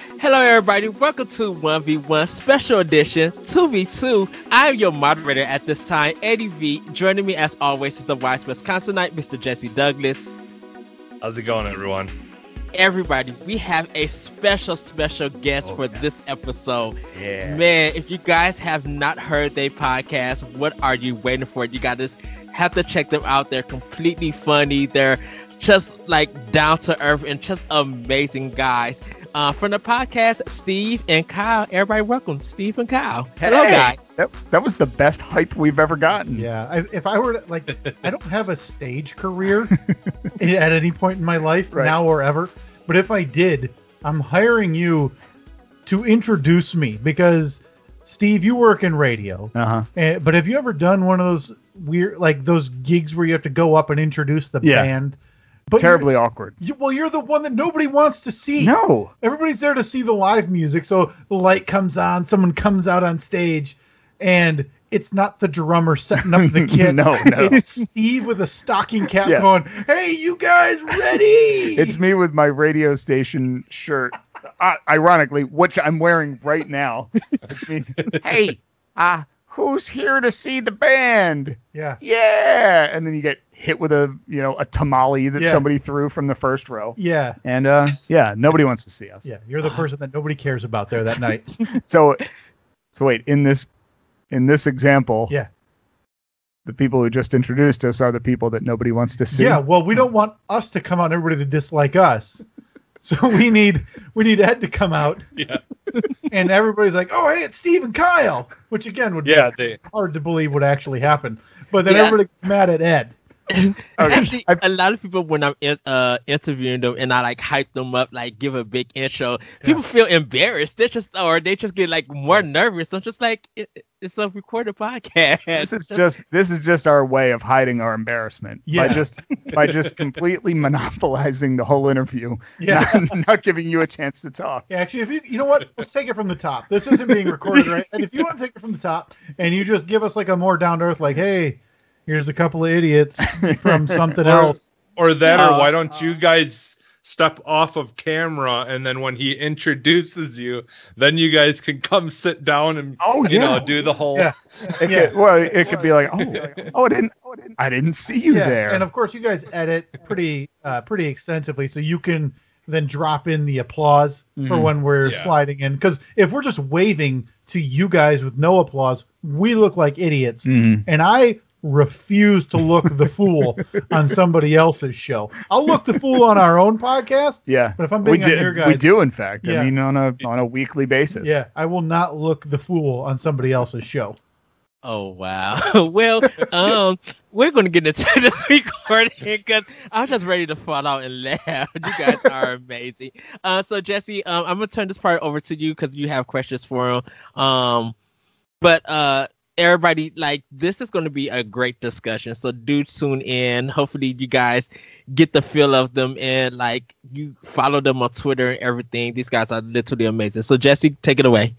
Hello, everybody. Welcome to 1v1 Special Edition 2v2. I am your moderator at this time, Eddie V. Joining me, as always, is the wise Wisconsinite, Mr. Jesse Douglas. How's it going, everyone? Everybody, we have a special, special guest oh, for this episode. Yeah. Man, if you guys have not heard their podcast, what are you waiting for? You got to have to check them out. They're completely funny. They're just like down to earth and just amazing guys. Uh, from the podcast, Steve and Kyle. Everybody, welcome, Steve and Kyle. Hello, hey, guys. That, that was the best hype we've ever gotten. Yeah, I, if I were to, like, I don't have a stage career at any point in my life right. now or ever. But if I did, I'm hiring you to introduce me because Steve, you work in radio. Uh-huh. And, but have you ever done one of those weird, like those gigs where you have to go up and introduce the yeah. band? But terribly awkward. You, well, you're the one that nobody wants to see. No, everybody's there to see the live music. So the light comes on, someone comes out on stage, and it's not the drummer setting up the kit. no, no, it's Steve with a stocking cap yeah. going, "Hey, you guys ready?" it's me with my radio station shirt, uh, ironically, which I'm wearing right now. Hey, uh, who's here to see the band? Yeah, yeah, and then you get hit with a you know a tamale that yeah. somebody threw from the first row. Yeah. And uh yeah, nobody wants to see us. Yeah, you're the person that nobody cares about there that night. so so wait, in this in this example, yeah. The people who just introduced us are the people that nobody wants to see. Yeah, well, we don't want us to come out and everybody to dislike us. So we need we need Ed to come out. Yeah. and everybody's like, "Oh, hey, it's Steve and Kyle," which again would yeah, be they... hard to believe would actually happen. But then yeah. everybody mad at Ed. okay. Actually, a lot of people when I'm uh, interviewing them and I like hype them up, like give a big intro, people feel embarrassed. They just or they just get like more nervous. I'm just like, it, it's a recorded podcast. This is just this is just our way of hiding our embarrassment yeah. by just by just completely monopolizing the whole interview. Yeah, not, not, giving you a chance to talk. Yeah, actually, if you you know what, let's take it from the top. This isn't being recorded, right? And if you want to take it from the top and you just give us like a more down to earth, like, hey here's a couple of idiots from something or, else. Or that, uh, or why don't you guys step off of camera and then when he introduces you, then you guys can come sit down and oh, you yeah. know do the whole. Yeah. It yeah. Could, well, it could be like, oh, oh, I didn't, oh, I didn't, I didn't see you yeah. there. And of course, you guys edit pretty, uh, pretty extensively, so you can then drop in the applause mm-hmm. for when we're yeah. sliding in. Because if we're just waving to you guys with no applause, we look like idiots. Mm-hmm. And I refuse to look the fool on somebody else's show. I'll look the fool on our own podcast. Yeah, but if I'm being we do, your guys, we do in fact. Yeah. I mean, on a on a weekly basis. Yeah, I will not look the fool on somebody else's show. Oh wow! well, um, we're gonna get into this recording because I'm just ready to fall out and laugh. You guys are amazing. Uh, so Jesse, um, I'm gonna turn this part over to you because you have questions for him. Um, but uh, everybody like this is going to be a great discussion so do tune in. Hopefully you guys get the feel of them and like you follow them on twitter and everything. These guys are literally amazing. So jesse take it away.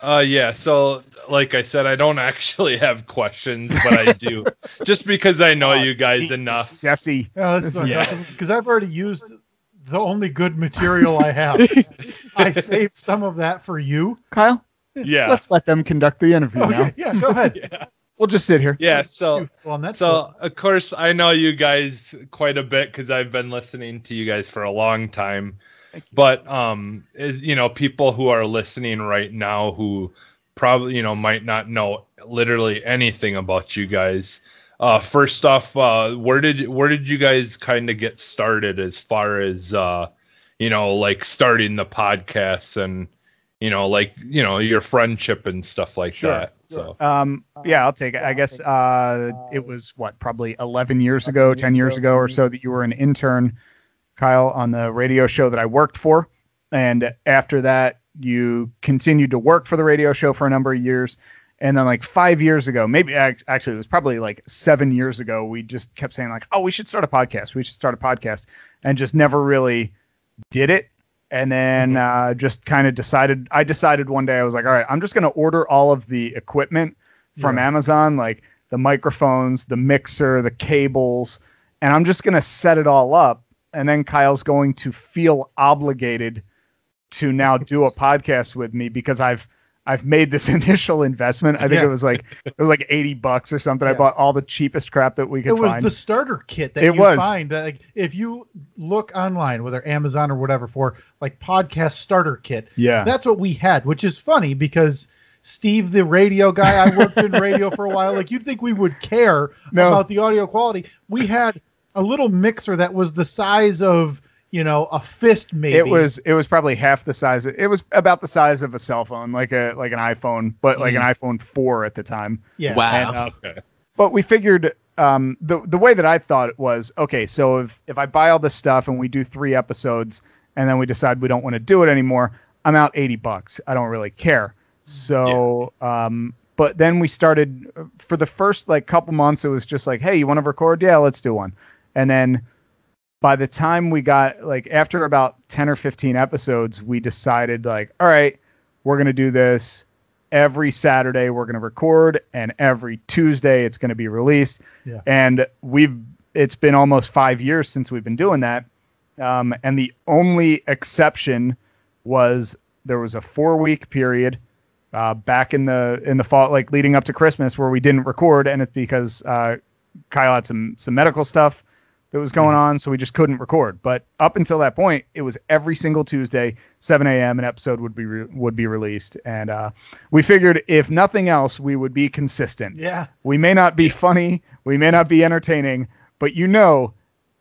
Uh yeah so like i said i don't actually have questions but i do. Just because i know uh, you guys enough. Jesse. Yeah because i've already used the only good material i have. I saved some of that for you. Kyle yeah. Let's let them conduct the interview okay, now. Yeah, go ahead. yeah. We'll just sit here. Yeah. So, well, so cool. of course, I know you guys quite a bit because I've been listening to you guys for a long time. But um, is you know people who are listening right now who probably you know might not know literally anything about you guys. Uh, first off, uh, where did where did you guys kind of get started as far as uh, you know, like starting the podcast and you know, like you know your friendship and stuff like sure. that. So, um, yeah, I'll take it. I guess uh, it was what probably 11 years ago, 10 years ago or so that you were an intern, Kyle, on the radio show that I worked for, and after that, you continued to work for the radio show for a number of years. And then, like five years ago, maybe actually, it was probably like seven years ago, we just kept saying, like, oh, we should start a podcast. We should start a podcast. And just never really did it and then mm-hmm. uh, just kind of decided i decided one day i was like all right i'm just going to order all of the equipment from yeah. amazon like the microphones the mixer the cables and i'm just going to set it all up and then kyle's going to feel obligated to now do a podcast with me because I've I've made this initial investment. I think Yeah. it was like it was like eighty bucks or something. I bought all the cheapest crap that we could it was find. the starter kit that It you was. find. That, like, if you look online, whether Amazon or whatever, for like podcast starter kit, yeah, that's what we had. Which is funny because Steve, the radio guy, I worked in radio for a while. Like you'd think we would care No. about the audio quality. We had a little mixer that was the size of you know a fist, maybe. it was it was probably half the size. It was about the size of a cell phone, like a like an iPhone, but like an iPhone four at the time. yeah. Wow. And, uh, Okay. but we figured um, the the way that I thought it was okay. So if if I buy all this stuff and we do three episodes and then we decide we don't want to do it anymore, I'm out eighty bucks. I don't really care. So, um, but then we started for the first like couple months. It was just like, hey, you want to record? Yeah, let's do one. And then by the time we got like after about 10 or 15 episodes we decided like all right we're going to do this. Every saturday we're going to record and every tuesday it's going to be released. Yeah. and we've it's been almost five years since we've been doing that. Um, and the only exception was there was a four week period uh, back in the in the fall like leading up to christmas where we didn't record and it's because uh, kyle had some some medical stuff that was going on, so we just couldn't record. But up until that point, it was every single Tuesday, 7 a.m. an episode would be re- would be released, and uh, we figured if nothing else, we would be consistent. yeah. We may not be funny, we may not be entertaining, but you know,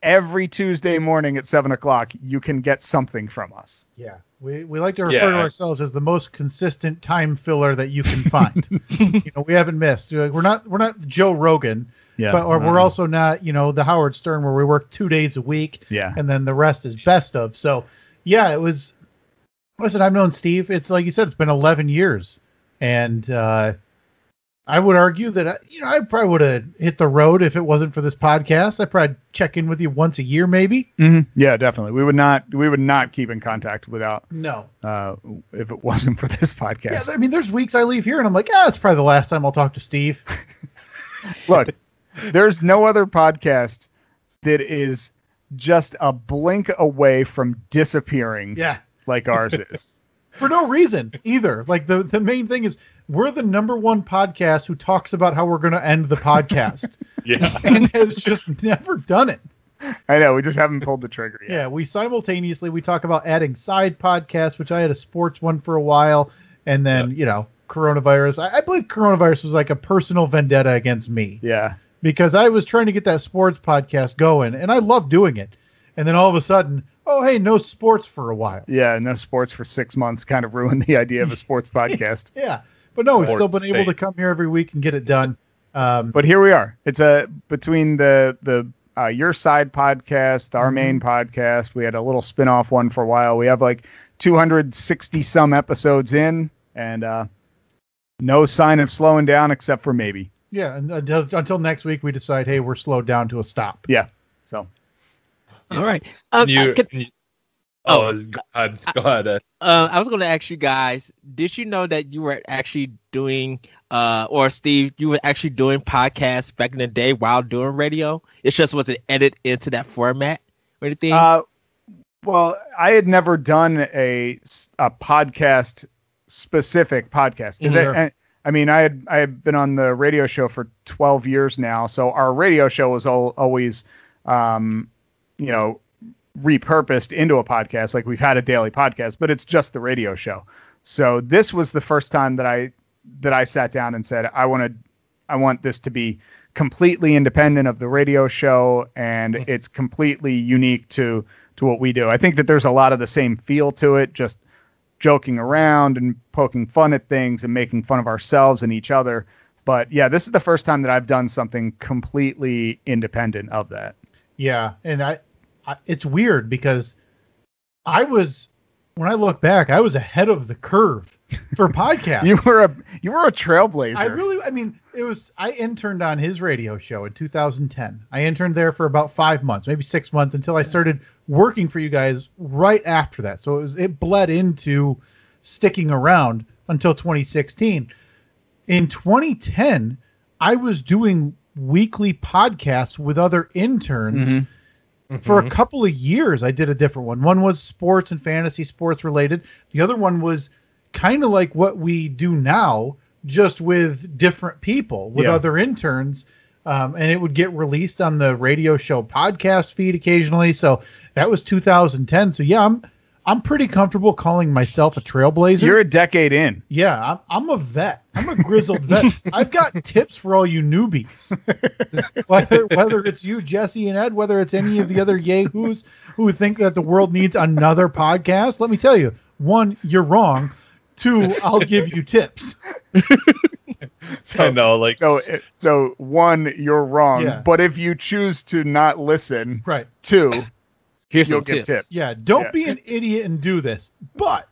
every Tuesday morning at seven o'clock, you can get something from us. Yeah, we, we like to refer Yeah. to ourselves as the most consistent time filler that you can find. you know, we haven't missed. We're not we're not Joe Rogan, Yeah, but or we're also not you know the Howard Stern where we work two days a week, yeah, and then the rest is best of. So yeah, it was. Listen, I've known Steve. It's like you said, it's been 11 years, and uh, I would argue that I, you know I probably would have hit the road if it wasn't for this podcast. I probably check in with you once a year, maybe. hmm yeah, definitely. We would not we would not keep in contact without No, uh, if it wasn't for this podcast. Yeah, I mean, there's weeks I leave here and I'm like, yeah, it's probably the last time I'll talk to Steve. Look, there's no other podcast that is just a blink away from disappearing Yeah, like ours is. for no reason either. Like the the main thing is we're the number one podcast who talks about how we're going to end the podcast Yeah. and has just never done it. I know we just haven't pulled the trigger yet. Yeah, we simultaneously we talk about adding side podcasts, which I had a sports one for a while, and then you know coronavirus. I, I believe coronavirus was like a personal vendetta against me. Yeah. Because I was trying to get that sports podcast going and I love doing it. And then all of a sudden, oh hey, no sports for a while. Yeah, no sports for six months kind of ruined the idea of a sports podcast. Yeah. But no, we've still Sports been able to come here every week and get it done. Um, But here we are. It's a between the the uh, your side podcast, our Mhm. main podcast. We had a little spin-off one for a while. We have like 260 some episodes in, and uh, no sign of slowing down except for maybe. Yeah, and until, until next week we decide, hey, we're slowed down to a stop. Yeah. So All right. Um, And you, I could- and you- oh, Oh. go ahead. Go ahead. Ed. uh, I was going to ask you guys, did you know that you were actually doing, uh, or Steve, you were actually doing podcasts back in the day while doing radio? It just wasn't edited into that format or anything. Uh, well, I had never done a a podcast specific podcast because Sure. I, mean I had I had been on the radio show for 12 years now, so our radio show was al- always, um, you know, repurposed into a podcast. Like we've had a daily podcast, but it's just the radio show. So this was the first time that I that I sat down and said I want to I want this to be completely independent of the radio show and Mhm. it's completely unique to to what we do. I think that there's a lot of the same feel to it, just joking around and poking fun at things and making fun of ourselves and each other. But yeah, this is the first time that I've done something completely independent of that. Yeah, and I, I it's weird because I was when I look back, I was ahead of the curve for podcasts. You were a you were a trailblazer. I really, I mean, it was. I interned on his radio show in 2010. I interned there for about five months, maybe six months, until I started working for you guys right after that. So it was it bled into sticking around until 2016. In 2010, I was doing weekly podcasts with other interns, Mhm. for a Mhm. couple of years I did a different one. One was sports and fantasy sports related. The other one was kind of like what we do now, just with different people, with Yeah. other interns. Um, and it would get released on the radio show podcast feed occasionally. So that was 2010. So yeah, I'm I'm pretty comfortable calling myself a trailblazer. You're a decade in. yeah, I'm, I'm a vet. I'm a grizzled vet. I've got tips for all you newbies. whether whether it's you, Jesse and Ed, whether it's any of the other yahoos who think that the world needs another podcast, let me tell you: one, you're wrong. Two, I'll give you tips. I know, like So, eh, so one, you're wrong. Yeah. But if you choose to not listen, Right. two, Here's you'll some tips. tips. Yeah. Don't Yeah. be an idiot and do this. But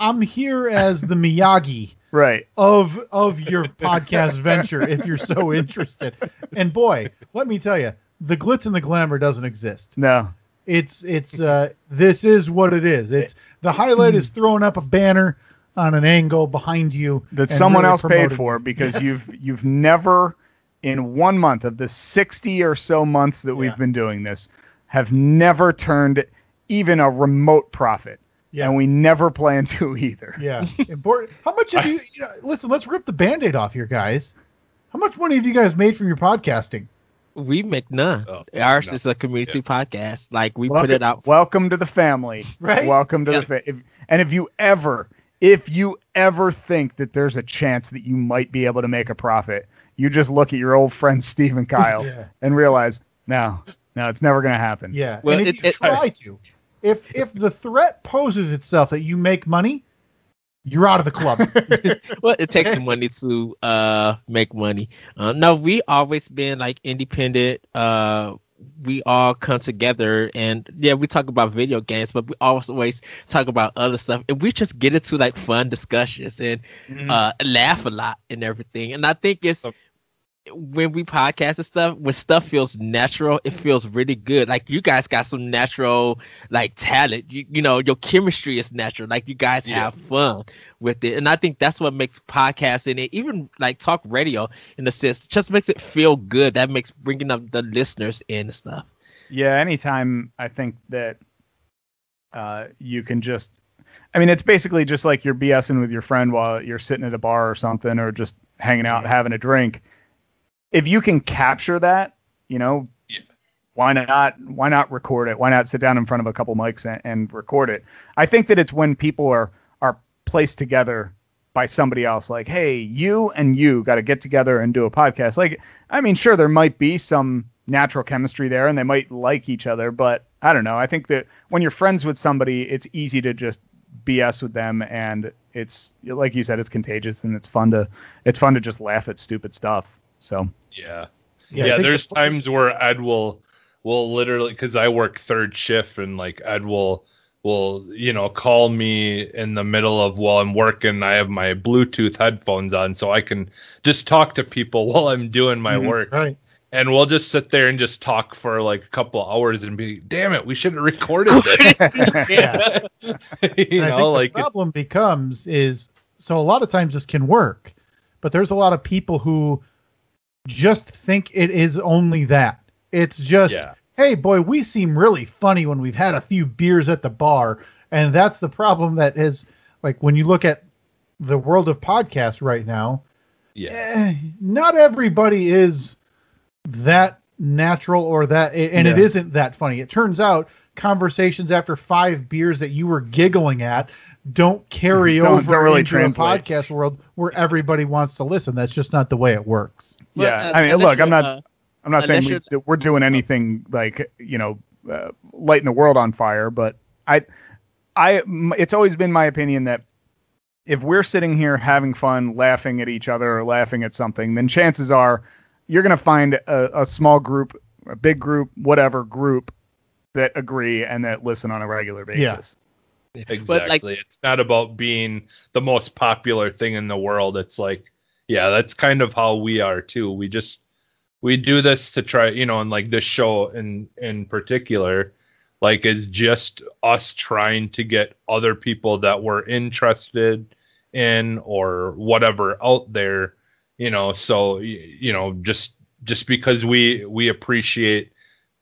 I'm here as the Miyagi Right. of of your podcast venture if you're so interested. And boy, let me tell you, the glitz and the glamour doesn't exist. No. It's it's uh this is what it is. It's the highlight is throwing up a banner on an angle behind you That someone really else paid for because Yes. you've you've never in one month of the 60 or so months that we've been doing this have never turned even a remote profit. Yeah. And we never plan to either. Yeah, important. How much have you, you know, listen, let's rip the band-aid off here, guys. How much money have you guys made from your podcasting? We make none. Oh, Ours no. is a community podcast. Like we welcome, put it out. Welcome to the family. Right? Welcome to Yeah. the fa- if, and if you ever if you ever think that there's a chance that you might be able to make a profit, you just look at your old friend Steve and Kyle Yeah. and realize, no, no, it's never going to happen. Yeah. Well, and if it- you it- try to, if if the threat poses itself that you make money, you're out of the club. well, it takes some money to uh make money. Uh, no, we always been like independent. Uh, we all come together and yeah, we talk about video games, but we always talk about other stuff, and we just get into like fun discussions and Mhm. uh laugh a lot and everything. And I think it's So- when we podcast and stuff, when stuff feels natural, it feels really good. Like you guys got some natural like talent. You you know, your chemistry is natural. Like you guys Yeah. have fun with it. And I think that's what makes podcasting and even like talk radio in a sense, just makes it feel good. That makes bringing up the listeners in and stuff. Yeah, anytime I think that uh, you can just, I mean, it's basically just like you're BSing with your friend while you're sitting at a bar or something, or just hanging out having a drink. If you can capture that, you know, Yeah. why not? Why not record it? Why not sit down in front of a couple mics and, and record it? I think that it's when people are are placed together by somebody else like hey you and you got to get together and do a podcast like i mean sure there might be some natural chemistry there and they might like each other but i don't know i think that when you're friends with somebody it's easy to just bs with them and it's like you said it's contagious and it's fun to it's fun to just laugh at stupid stuff so yeah. Yeah, Yeah, there's the- times where Ed will will literally because I work third shift and like Ed will will you know call me in the middle of while I'm working. I have my Bluetooth headphones on so I can just talk to people while I'm doing my Mhm. work. right. And we'll just sit there and just talk for like a couple hours and be, damn it, we should have recorded this. Yeah. you And I think know, like the problem becomes is so a lot of times this can work, but there's a lot of people who just think it is only that. It's just, yeah, hey, boy, we seem really funny when we've had a few beers at the bar, and that's the problem that is like when you look at the world of podcasts right now. yeah, eh, not everybody is that natural or that and it Yeah. isn't that funny it turns out conversations after five beers that you were giggling at don't carry Don't- over don't really into translate. a podcast world where everybody wants to listen that's just not the way it works yeah Well, i mean look i'm not uh, I'm not saying we, that we're doing anything like you know uh, lighting the world on fire, but I, I, m- it's always been my opinion that if we're sitting here having fun, laughing at each other or laughing at something, then chances are you're going to find a, a small group, a big group, whatever group that agree and that listen on a regular Yeah. Exactly. Like- it's not about being the most popular thing in the world. It's like, yeah, that's kind of how we are too. We just we do this to try, you know, and like this show in in particular, like is just us trying to get other people that we're interested in or whatever out there, you know. So you know, just just because we we appreciate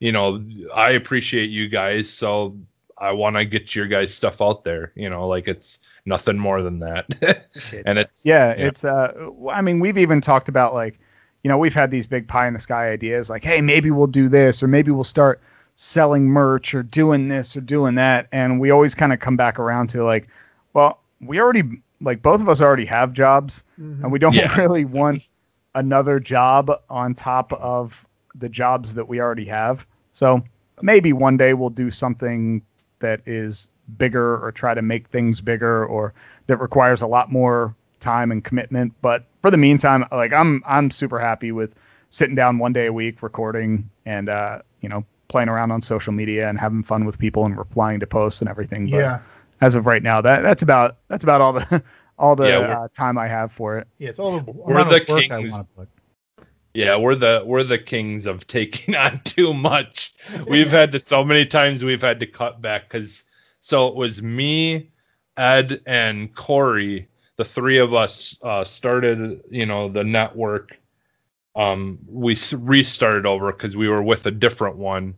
you know, I appreciate you guys, so I want to get your guys stuff out there. You know, like it's nothing more than that. and it's yeah, yeah, it's uh, I mean, we've even talked about like, you know, we've had these big pie in the sky ideas, like, hey, maybe we'll do this, or maybe we'll start selling merch, or doing this, or doing that, and we always kind of come back around to like, well, we already like both of us already have jobs, mm-hmm. and we don't yeah. really want another job on top of the jobs that we already have. So maybe one day we'll do something that is bigger or try to make things bigger or that requires a lot more time and commitment. But for the meantime, like I'm I'm super happy with sitting down one day a week recording and uh, you know, playing around on social media and having fun with people and replying to posts and everything. But yeah. as of right now, that that's about that's about all the all the yeah, uh, time I have for it. Yeah, it's all the we're the kings. Yeah, we're the we're the kings of taking on too much. We've had to so many times we've had to cut back because so it was me, Ed, and Corey. The three of us uh, started, you know, the network. Um, we restarted over because we were with a different one,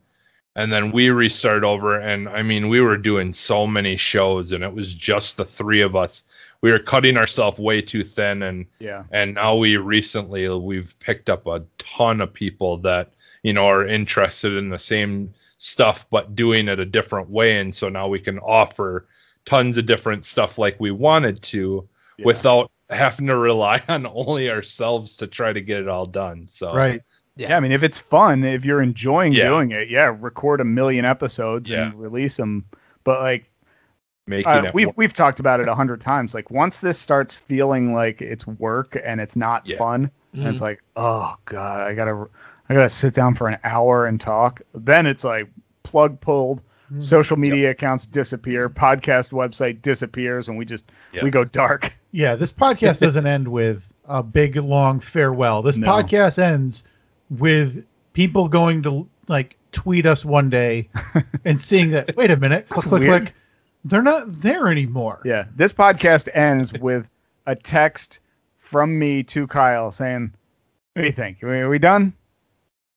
and then we restarted over. And I mean, we were doing so many shows, and it was just the three of us we were cutting ourselves way too thin and yeah and now we recently we've picked up a ton of people that you know are interested in the same stuff but doing it a different way and so now we can offer tons of different stuff like we wanted to yeah. without having to rely on only ourselves to try to get it all done so right yeah. yeah i mean if it's fun if you're enjoying yeah. doing it yeah record a million episodes and release them but like making uh, we've, we've talked about it a hundred times like once this starts feeling like it's work and it's not yeah. fun mm-hmm. and it's mm-hmm. like oh god i gotta i gotta sit down for an hour and talk then it's like plug pulled mm-hmm. social media yep. accounts disappear podcast website disappears and we just yep. we go dark yeah this podcast doesn't end with a big long farewell this no. podcast ends with people going to like tweet us one day and seeing that wait a minute click click click they're not there anymore. Yeah. This podcast ends with a text from me to Kyle saying, What do you think? Are we done?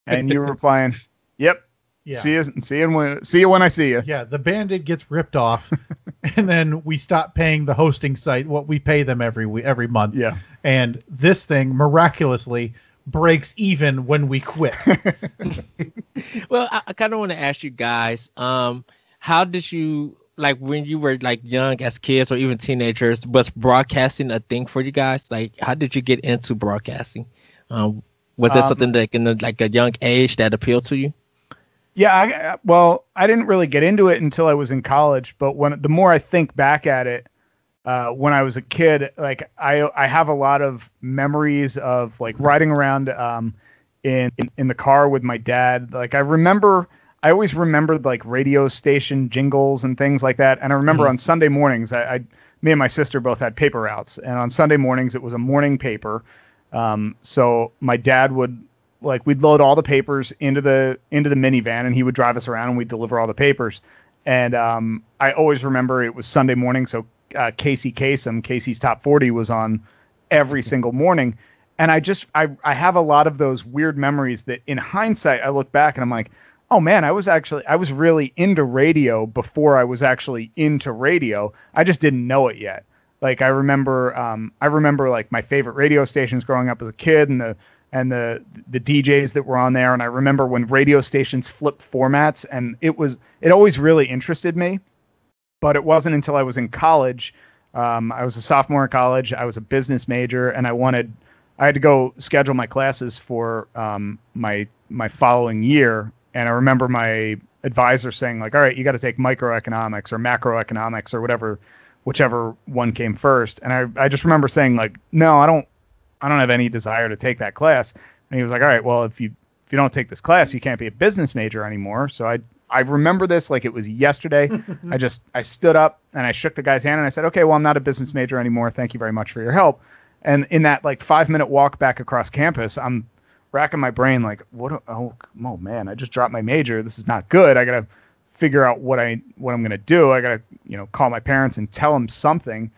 And you replying, Yep. Yeah. See you see you when see you when I see you. Yeah, the bandit gets ripped off and then we stop paying the hosting site what we pay them every every month. Yeah. And this thing miraculously breaks even when we quit. well, I, I kind of want to ask you guys, um, how did you like when you were like young as kids or even teenagers was broadcasting a thing for you guys? Like how did you get into broadcasting? Um, was there um, something that in like a young age that appealed to you? Yeah I, well i didn't really get into it until i was in college but when the more i think back at it uh, when i was a kid like i i have a lot of memories of like riding around um, in, in in the car with my dad. Like i remember I always remembered like radio station jingles and things like that. And I remember mm-hmm. on Sunday mornings, I, I, me and my sister both had paper routes, and on Sunday mornings it was a morning paper. Um, so my dad would like we'd load all the papers into the into the minivan, and he would drive us around, and we'd deliver all the papers. And um, I always remember it was Sunday morning, so uh, Casey Kasem, Casey's Top 40 was on every single morning. And I just I I have a lot of those weird memories that in hindsight I look back and I'm like oh man, I was actually I was really into radio before I was actually into radio. I just didn't know it yet. Like I remember um, I remember like my favorite radio stations growing up as a kid and the and the the DJs that were on there and I remember when radio stations flipped formats and it was it always really interested me. But it wasn't until I was in college. Um, I was a sophomore in college. I was a business major and I wanted I had to go schedule my classes for um, my my following year and I remember my advisor saying like, "All right, you got to take microeconomics or macroeconomics or whatever, whichever one came first. And I I just remember saying like, "No, I don't I don't have any desire to take that class." And he was like, "All right, well, if you if you don't take this class, you can't be a business major anymore." So I I remember this like it was yesterday. I just I stood up and I shook the guy's hand and I said, "Okay, well, I'm not a business major anymore. Thank you very much for your help." And in that like 5 minute walk back across campus, I'm racking my brain like, what? Oh, oh man, I just dropped my major. This is not good. I gotta figure out what I what I'm gonna do. I gotta you know call my parents and tell them something.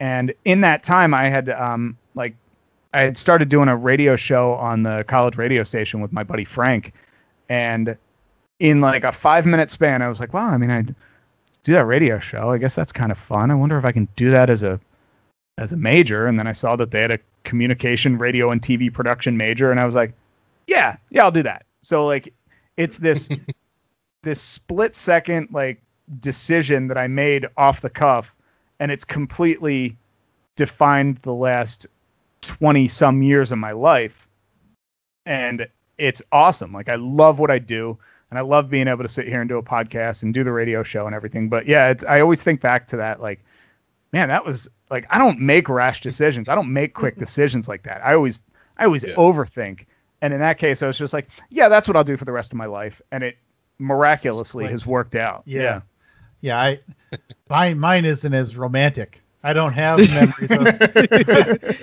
And in that time, I had um like I had started doing a radio show on the college radio station with my buddy Frank, and in like a five minute span, I was like, wow, I mean, I do that radio show. I guess that's kind of fun. I wonder if I can do that as a as a major. And then I saw that they had a communication, radio, and TV production major, and I was like, yeah, yeah, I'll do that. So like, it's this this split second like decision that I made off the cuff, and it's completely defined the last 20 some years of my life. And it's awesome. Like, I love what I do. And I love being able to sit here and do a podcast and do the radio show and everything. But yeah, it's, I always think back to that. Like, man, that was like, I don't make rash decisions. I don't make quick decisions like that. I always, I always yeah. overthink. And in that case, I was just like, yeah, that's what I'll do for the rest of my life. And it miraculously has worked out. Yeah. yeah. Yeah, I mine mine isn't as romantic. I don't have memories of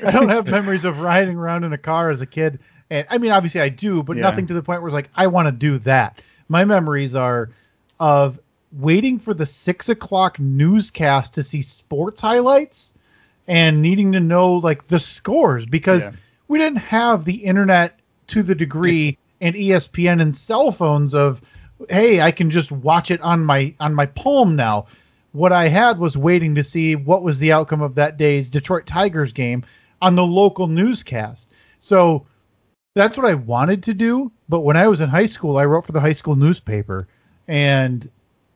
I don't have memories of riding around in a car as a kid. And I mean obviously I do, but yeah. nothing to the point where it's like I want to do that. My memories are of waiting for the six o'clock newscast to see sports highlights and needing to know like the scores because yeah. we didn't have the internet to the degree and ESPN and cell phones of hey, I can just watch it on my on my palm now. What I had was waiting to see what was the outcome of that day's Detroit Tigers game on the local newscast. So that's what I wanted to do. But when I was in high school, I wrote for the high school newspaper and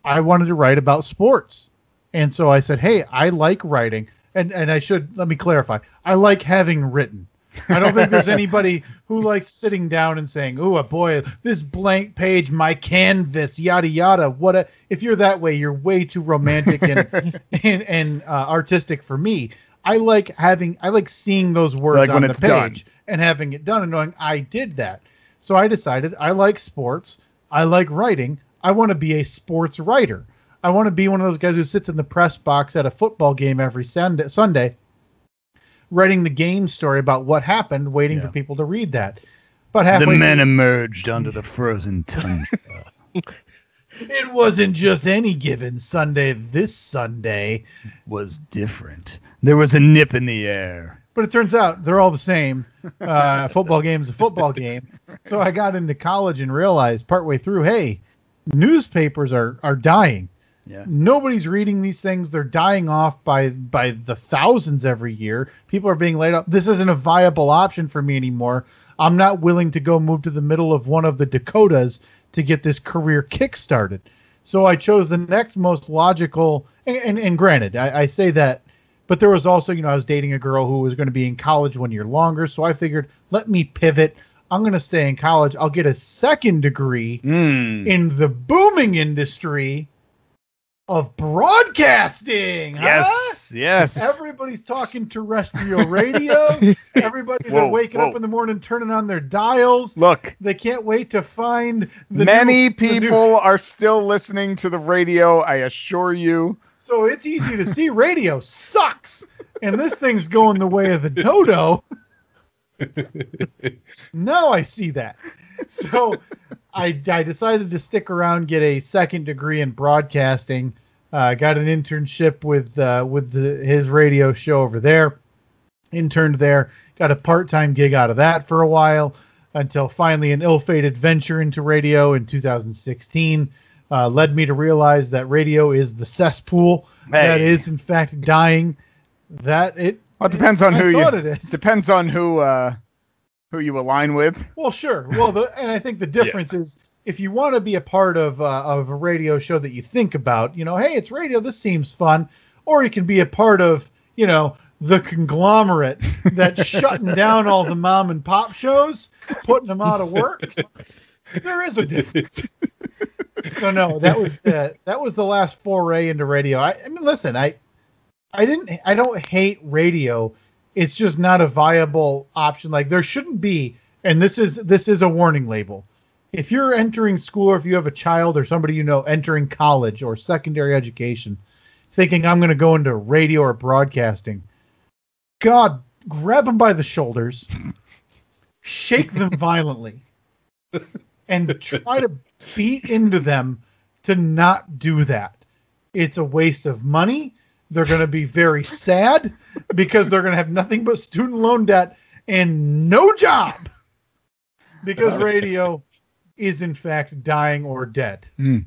I wanted to write about sports. And so I said, Hey, I like writing. And, and I should let me clarify. I like having written. I don't think there's anybody who likes sitting down and saying, "Oh, a boy, this blank page, my canvas, yada yada." What a if you're that way, you're way too romantic and and, and uh, artistic for me. I like having, I like seeing those words like on the page done. and having it done and knowing I did that. So I decided I like sports. I like writing. I want to be a sports writer. I want to be one of those guys who sits in the press box at a football game every Sunday, Sunday writing the game story about what happened, waiting yeah. for people to read that. But halfway the men through, emerged under the frozen tundra. it wasn't just any given Sunday. This Sunday was different. There was a nip in the air. But it turns out they're all the same. Uh, football game is a football game. So I got into college and realized partway through, hey, newspapers are are dying. Yeah. Nobody's reading these things. They're dying off by by the thousands every year. People are being laid off. This isn't a viable option for me anymore. I'm not willing to go move to the middle of one of the Dakotas to get this career kick started. So I chose the next most logical. And, and, and granted, I, I say that, but there was also, you know, I was dating a girl who was going to be in college one year longer. So I figured, let me pivot. I'm going to stay in college. I'll get a second degree mm. in the booming industry of broadcasting. Yes, huh? yes. Everybody's talking terrestrial radio. Everybody they're waking whoa. up in the morning, turning on their dials. Look, they can't wait to find. The many new, people new... are still listening to the radio. I assure you. So it's easy to see radio sucks, and this thing's going the way of the dodo. now I see that. So I, I decided to stick around, get a second degree in broadcasting. Uh, got an internship with uh, with the, his radio show over there. Interned there, got a part time gig out of that for a while until finally an ill fated venture into radio in 2016 uh, led me to realize that radio is the cesspool hey. that is in fact dying. That it. Well, it depends on who you. It is. Depends on who. Uh, who you align with. Well, sure. Well, the, and I think the difference yeah. is if you want to be a part of uh, of a radio show that you think about, you know, hey, it's radio. This seems fun, or you can be a part of, you know, the conglomerate that's shutting down all the mom and pop shows, putting them out of work. there is a difference. so no, that was the that was the last foray into radio. I, I mean, listen, I I didn't I don't hate radio it's just not a viable option. Like there shouldn't be, and this is this is a warning label. If you're entering school or if you have a child or somebody you know entering college or secondary education, thinking I'm going to go into radio or broadcasting, God, grab them by the shoulders, shake them violently, and try to beat into them to not do that. It's a waste of money. They're going to be very sad because they're going to have nothing but student loan debt and no job because radio is in fact dying or dead. Mm.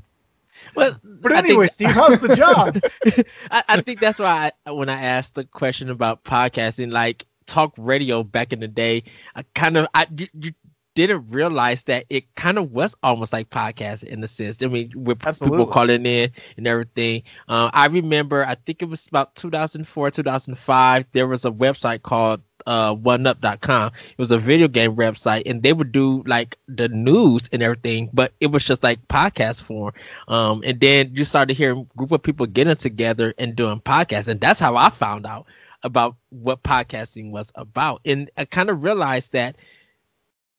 Well, But anyway, Steve, how's the job? I, I think that's why I, when I asked the question about podcasting, like talk radio back in the day, I kind of I you, you didn't realize that it kind of was almost like podcast in the sense. I mean, with Absolutely. people calling in and everything. Uh, I remember, I think it was about 2004, 2005. There was a website called uh, 1UP.com. It was a video game website, and they would do like the news and everything, but it was just like podcast form. Um, and then you started hearing a group of people getting together and doing podcasts, and that's how I found out about what podcasting was about. And I kind of realized that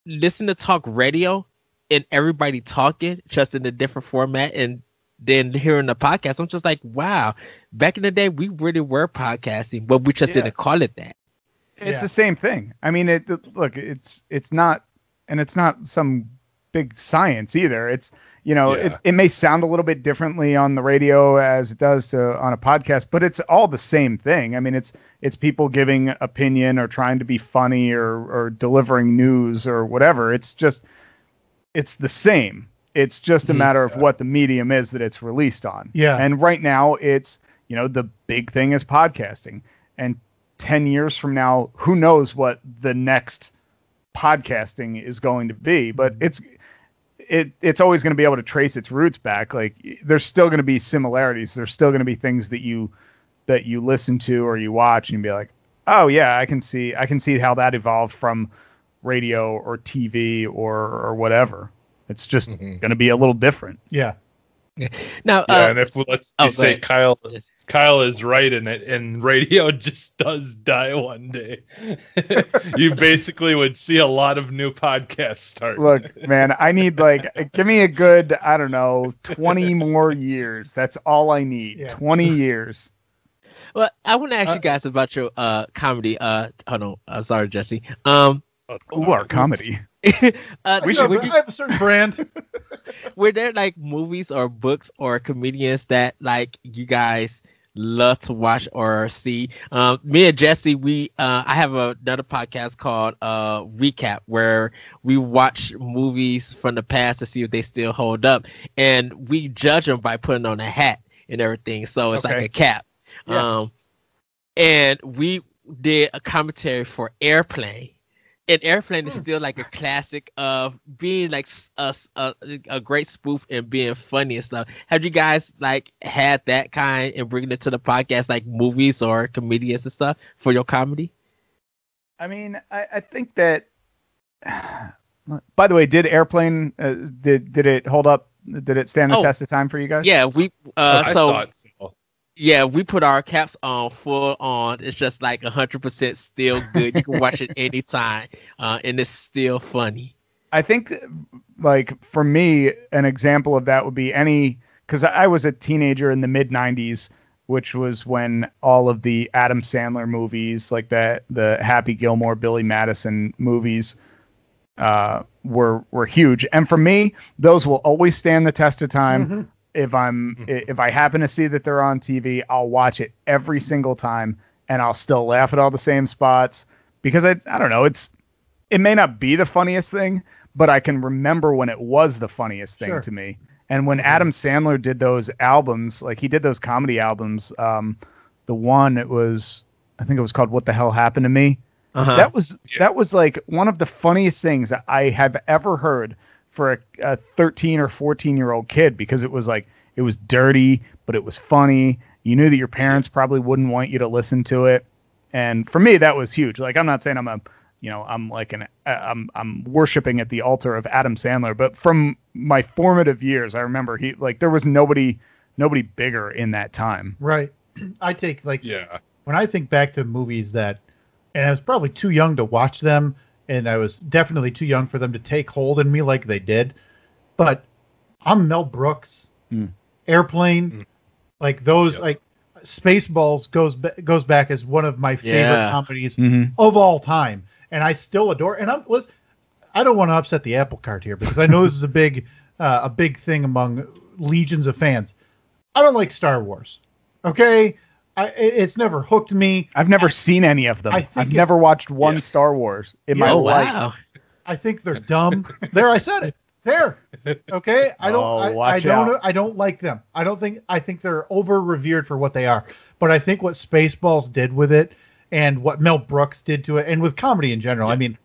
listen to talk radio and everybody talking just in a different format and then hearing the podcast, I'm just like, wow, back in the day we really were podcasting, but we just Yeah. didn't call it that. It's Yeah. the same thing. I mean, it look, it's it's not, and it's not some big science either. It's you know, it, Yeah. it may sound a little bit differently on the radio as it does to on a podcast, but it's all the same thing. I mean, it's it's people giving opinion or trying to be funny or or delivering news or whatever. It's just it's the same. It's just a Mhm. matter of what the medium is that it's released on. Yeah. And right now it's, you know, the big thing is podcasting. And 10 years from now, who knows what the next podcasting is going to be, but it's it it's always going to be able to trace its roots back. Like there's still going to be similarities. There's still going to be things that you that you listen to or you watch and you be like, "Oh yeah, I can see I can see how that evolved from radio or TV or or whatever." It's just Mhm. going to be a little different. yeah. Now, Yeah, uh, and if let's oh, you say ahead. Kyle Yes. Kyle is right in it, and radio just does die one day. you basically would see a lot of new podcasts start. Look, man, I need like give me a good, I don't know, 20 more years. That's all I need. Yeah. 20 years. well, I want to ask uh, you guys about your uh comedy. Uh, hold on, uh, sorry, Jesse. Um, Ooh, our comedy. uh, We We should- would I have a certain brand. were there like movies or books or comedians that like you guys love to watch or see um me and jesse we uh i have a, another podcast called uh recap where we watch movies from the past to see if they still hold up and we judge them by putting on a hat and everything so it's like a cap Yeah. um and we did a commentary for airplane and airplane is Hmm. still like a classic of being like a a great spoof and being funny and stuff have you guys like had that kind and bringing it to the podcast like movies or comedians and stuff for your comedy I mean, I, I think that. By the way, did Airplane uh, did did it hold up? Did it stand the Oh. test of time for you guys? yeah we uh I so thought so. Yeah we put our caps on full on it's just like 100% still good you can watch it anytime uh and it's still funny I think, like for me, an example of that would be any because I was a teenager in the mid '90s, which was when all of the Adam Sandler movies, like that, the Happy Gilmore, Billy Madison movies, uh, were were huge. And for me, those will always stand the test of time. Mhm. If I'm i- if I happen to see that they're on TV, I'll watch it every single time, and I'll still laugh at all the same spots because I I don't know it's it may not be the funniest thing, but I can remember when it was the funniest thing Sure. to me. And when Adam Sandler did those albums, like he did those comedy albums, um, the one it was, I think it was called "What the Hell Happened to Me." uh-huh That was that was like one of the funniest things I have ever heard for a, a 13 or 14 year old kid because it was like it was dirty, but it was funny. You knew that your parents probably wouldn't want you to listen to it, and for me that was huge. Like I'm not saying I'm a you know I'm like an uh, I'm I'm worshiping at the altar of Adam Sandler, but from my formative years, I remember he like there was nobody nobody bigger in that time. Right. I take like Yeah. when I think back to movies that, and I was probably too young to watch them, and I was definitely too young for them to take hold in me like they did. But I'm Mel Brooks, Hmm. Airplane, Hmm. like those, Yep. like Spaceballs goes goes back as one of my favorite Yeah. comedies Mm-hmm. of all time, and I still adore. And I was, I don't want to upset the apple cart here because I know this is a big, uh, a big thing among legions of fans. I don't like Star Wars. Okay, I, it's never hooked me. I've never seen any of them. I think I've never watched one Yeah. Star Wars in Yeah, my oh life. wow I think they're dumb. there, I said it. There. Okay. I don't. Oh, I, I don't. out. I don't like them. I don't think. I think they're over revered for what they are. But I think what Spaceballs did with it, and what Mel Brooks did to it, and with comedy in general. I mean,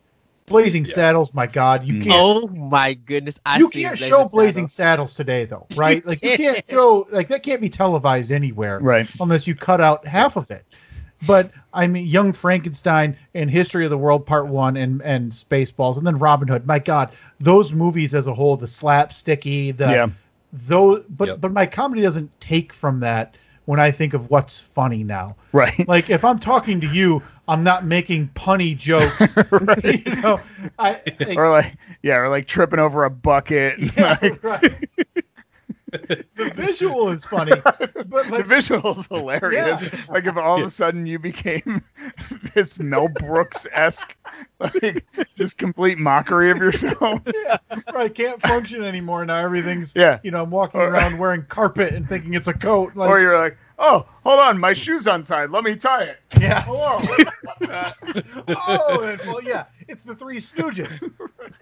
Blazing Yeah. Saddles. My God, you Mm. can't. Oh my goodness! I you can't Blazing show Blazing Saddles. Saddles today, though, right? like you can't show like that can't be televised anywhere Right. unless you cut out half of it. But I mean, Young Frankenstein and History of the World Part One and and Spaceballs, and then Robin Hood. My God, those movies as a whole, the slapsticky, the Yeah. those. But Yep. but my comedy doesn't take from that when I think of what's funny now. Right. Like if I'm talking to you, I'm not making punny jokes. you know, I like, or like yeah, or like tripping over a bucket. yeah, Like, right. The visual is funny, but the visual is hilarious. Yeah. Like if all of a sudden you became this Mel Brooks esque, like just complete mockery of yourself. yeah, right, can't function anymore now. Everything's Yeah. you know, I'm walking Or- around wearing carpet and thinking it's a coat. Like, or you're like, oh, hold on, my shoe's untied. Let me tie it. yeah, hello. oh, and, well, yeah, it's the Three Stooges.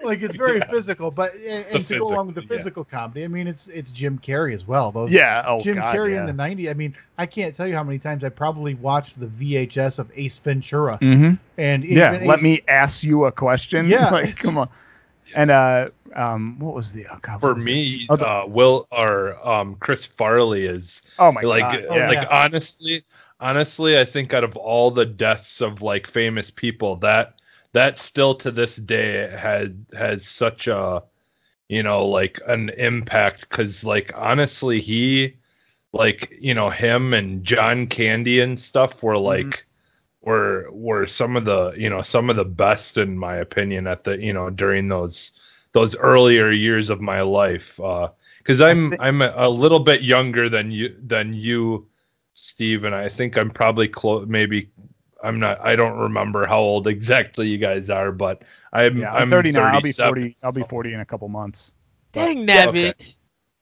Like it's very physical, but and, and to go along with the physical, yeah. comedy, I mean, it's it's Jim Carrey as well. Those Yeah. Oh Jim God. Carrey yeah. in the '90s. I mean, I can't tell you how many times I probably watched the VHS of Ace Ventura, Mhm. and Yeah. even Let Ace- me ask you a question. Yeah, Like, come on. And uh, um, what was the oh, God, For me, Oh, the- uh, Will or um, Chris Farley is Oh my like God. Oh, yeah. like yeah. honestly honestly i think out of all the deaths of like famous people that that still to this day had has such a you know like an impact because like honestly he like you know him and john candy and stuff were like were were some of the you know some of the best in my opinion at the you know during those those earlier years of my life uh because i'm i'm a, a little bit younger than you than you steve and i think i'm probably close maybe i'm not i don't remember how old exactly you guys are but i'm yeah, I'm, i'm 39. I'll be 37, 40. I'll be 40 in a couple months. Dang nabbit! Okay.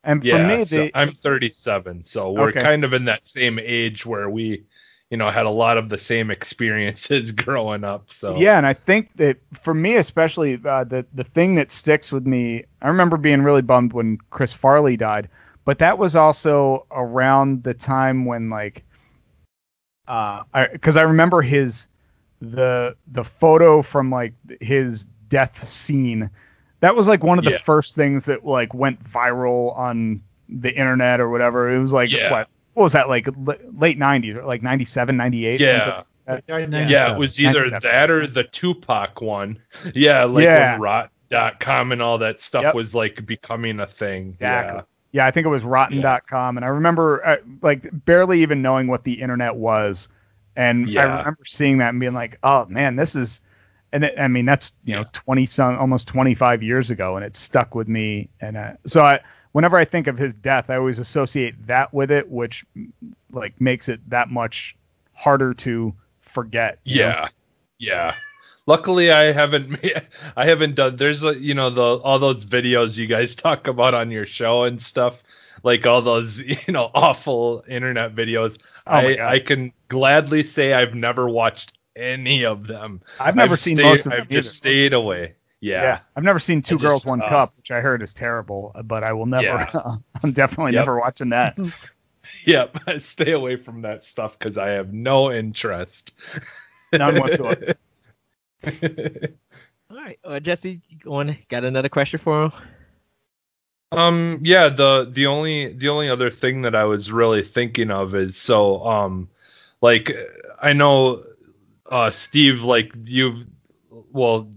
And for yeah me, so the i'm 37 so we're Okay. kind of in that same age where we you know had a lot of the same experiences growing up so Yeah, and I think that for me especially, uh, the the thing that sticks with me, I remember being really bummed when Chris Farley died, but that was also around the time when like, uh, because I, remember his the the photo from like his death scene. That was like one of the Yeah. first things that like went viral on the internet or whatever. It was like Yeah. what what was that like late 90s like 97 98 something? yeah Yeah, Yeah, it was either that or the Tupac one. Yeah, like Yeah. when rot.com and all that stuff Yep. was like becoming a thing. Exactly. Yeah, I think it was rotten.com. And I remember uh, like barely even knowing what the internet was. And I remember seeing that and being like, oh man, this is, and it, I mean, that's, you know, 20 some, almost 25 years ago. And it stuck with me. And uh, so I, whenever I think of his death, I always associate that with it, which like makes it that much harder to forget. you know? Yeah. Yeah. Luckily I haven't I haven't done there's you know the all those videos you guys talk about on your show and stuff like all those you know awful internet videos. Oh I I can gladly say I've never watched any of them. I've never I've seen stayed- most of them I've just stayed away. Yeah. Yeah. I've never seen Two I Girls just, One uh, Cup, which I heard is terrible, but I will never. Yeah. I'm definitely Yep. never watching that. Yep, stay away from that stuff because I have no interest. None whatsoever. All right, uh, Jesse, you going? Got another question for him? um, yeah. The the only the only other thing that I was really thinking of is so um, like I know, uh, Steve, like you've well,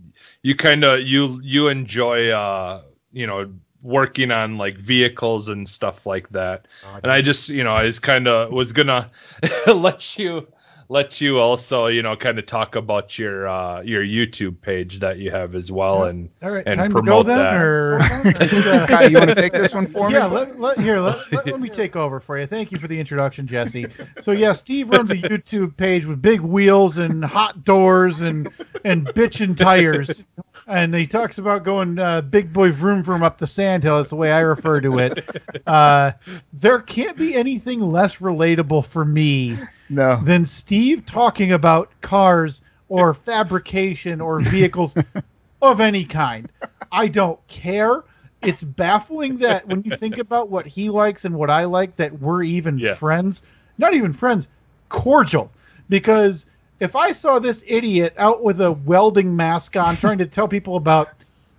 you kind of you you enjoy uh, you know working on like vehicles and stuff like that. and I just you know I just kind of was gonna let you let you also you know kind of talk about your uh your YouTube page that you have as well Yeah. and All right, and time to go promote then, that. or uh, Kyle, you want to take this one for me? yeah, let, let, here, let, let, let me take over for you. Thank you for the introduction, Jesse. So yeah, Steve runs a YouTube page with big wheels and hot doors and and bitchin' tires, and he talks about going uh, big boy vroom vroom up the sandhill. That's the way I refer to it. Uh, there can't be anything less relatable for me No. than Steve talking about cars or fabrication or vehicles of any kind. I don't care it's baffling that when you think about what he likes and what I like, that we're even Yeah. friends. Not even friends, cordial. Because if I saw this idiot out with a welding mask on trying to tell people about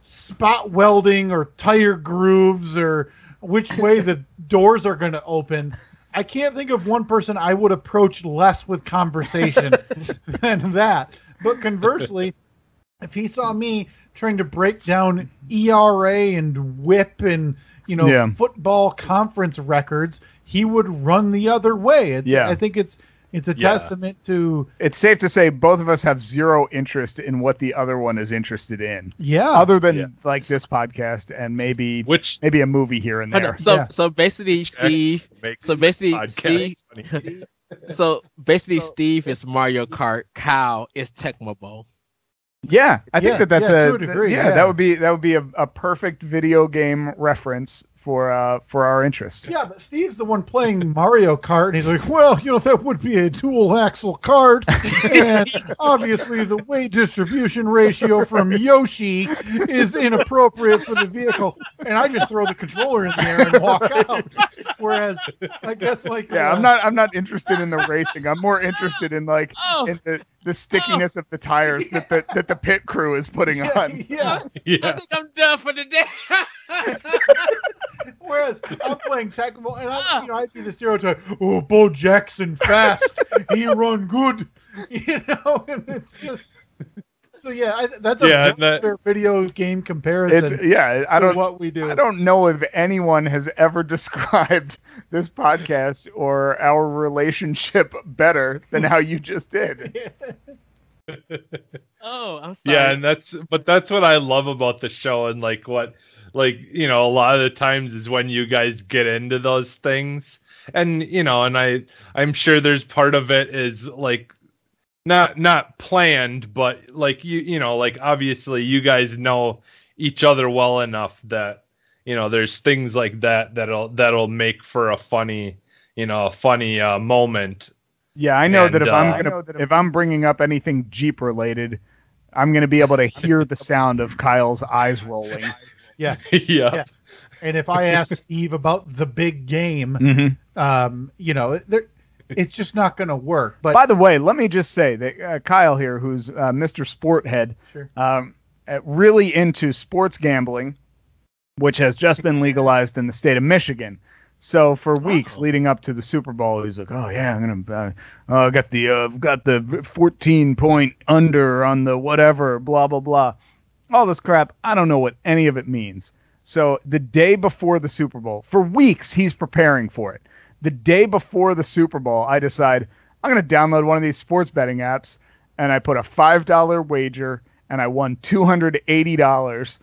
spot welding or tire grooves or which way the doors are going to open, I can't think of one person I would approach less with conversation than that. But conversely, if he saw me trying to break down ERA and whip and you know Yeah. football conference records, he would run the other way. It's, Yeah. I think it's it's a Yeah. testament to It's safe to say both of us have zero interest in what the other one is interested in, yeah. other than Yeah. like this podcast and maybe Which maybe a movie here and there. So Yeah. so basically, Steve. So basically, Steve. funny. So basically, Steve is Mario Kart. Kyle is Tecmo Bowl. Yeah, I think Yeah, that that's yeah, a, to a degree, yeah, yeah. that would be that would be a, a perfect video game reference for uh for our interest. Yeah, but Steve's the one playing Mario Kart, and he's like, "Well, you know, that would be a dual axle cart, and obviously the weight distribution ratio from Yoshi is inappropriate for the vehicle." And I just throw the controller in the air and walk out. Whereas, I guess like Yeah, uh, I'm not I'm not interested in the racing. I'm more interested in like Oh, in the, the stickiness of the tires that the that the pit crew is putting Yeah, on. yeah. yeah. I think I'm done for the day. Whereas I'm playing Tecmo, and I, ah. you know, I see the stereotype. Oh, Bo Jackson fast, he run good, you know, and it's just. So yeah, I, that's a Yeah, that- video game comparison. It's yeah, I don't what we do. I don't know if anyone has ever described this podcast or our relationship better than how you just did. oh, I'm sorry. Yeah, and that's but that's what I love about the show and like what like you know a lot of the times is when you guys get into those things and you know and I I'm sure there's part of it is like not not planned but like you you know like obviously you guys know each other well enough that you know there's things like that that'll that'll make for a funny you know a funny uh, moment Yeah, I know that And, if I'm uh, gonna if I'm bringing up anything Jeep related, I'm gonna be able to hear the sound of Kyle's eyes rolling. Yeah, yeah Yeah. and if I ask Steve about the big game, Mm-hmm. um, you know, there, it's just not going to work. But By the way, let me just say that uh, Kyle here, who's uh, Mr. Sporthead, Sure. um, uh, really into sports gambling, which has just been legalized in the state of Michigan. So for weeks Oh. leading up to the Super Bowl, he's like, "Oh yeah, I'm gonna, uh, uh, got the, uh, got the 14 point under on the whatever, blah blah blah, all this crap. I don't know what any of it means." So the day before the Super Bowl, for weeks he's preparing for it. The day before the Super Bowl, I decide I'm gonna download one of these sports betting apps, and I put a five dollar wager, and I won two hundred eighty dollars,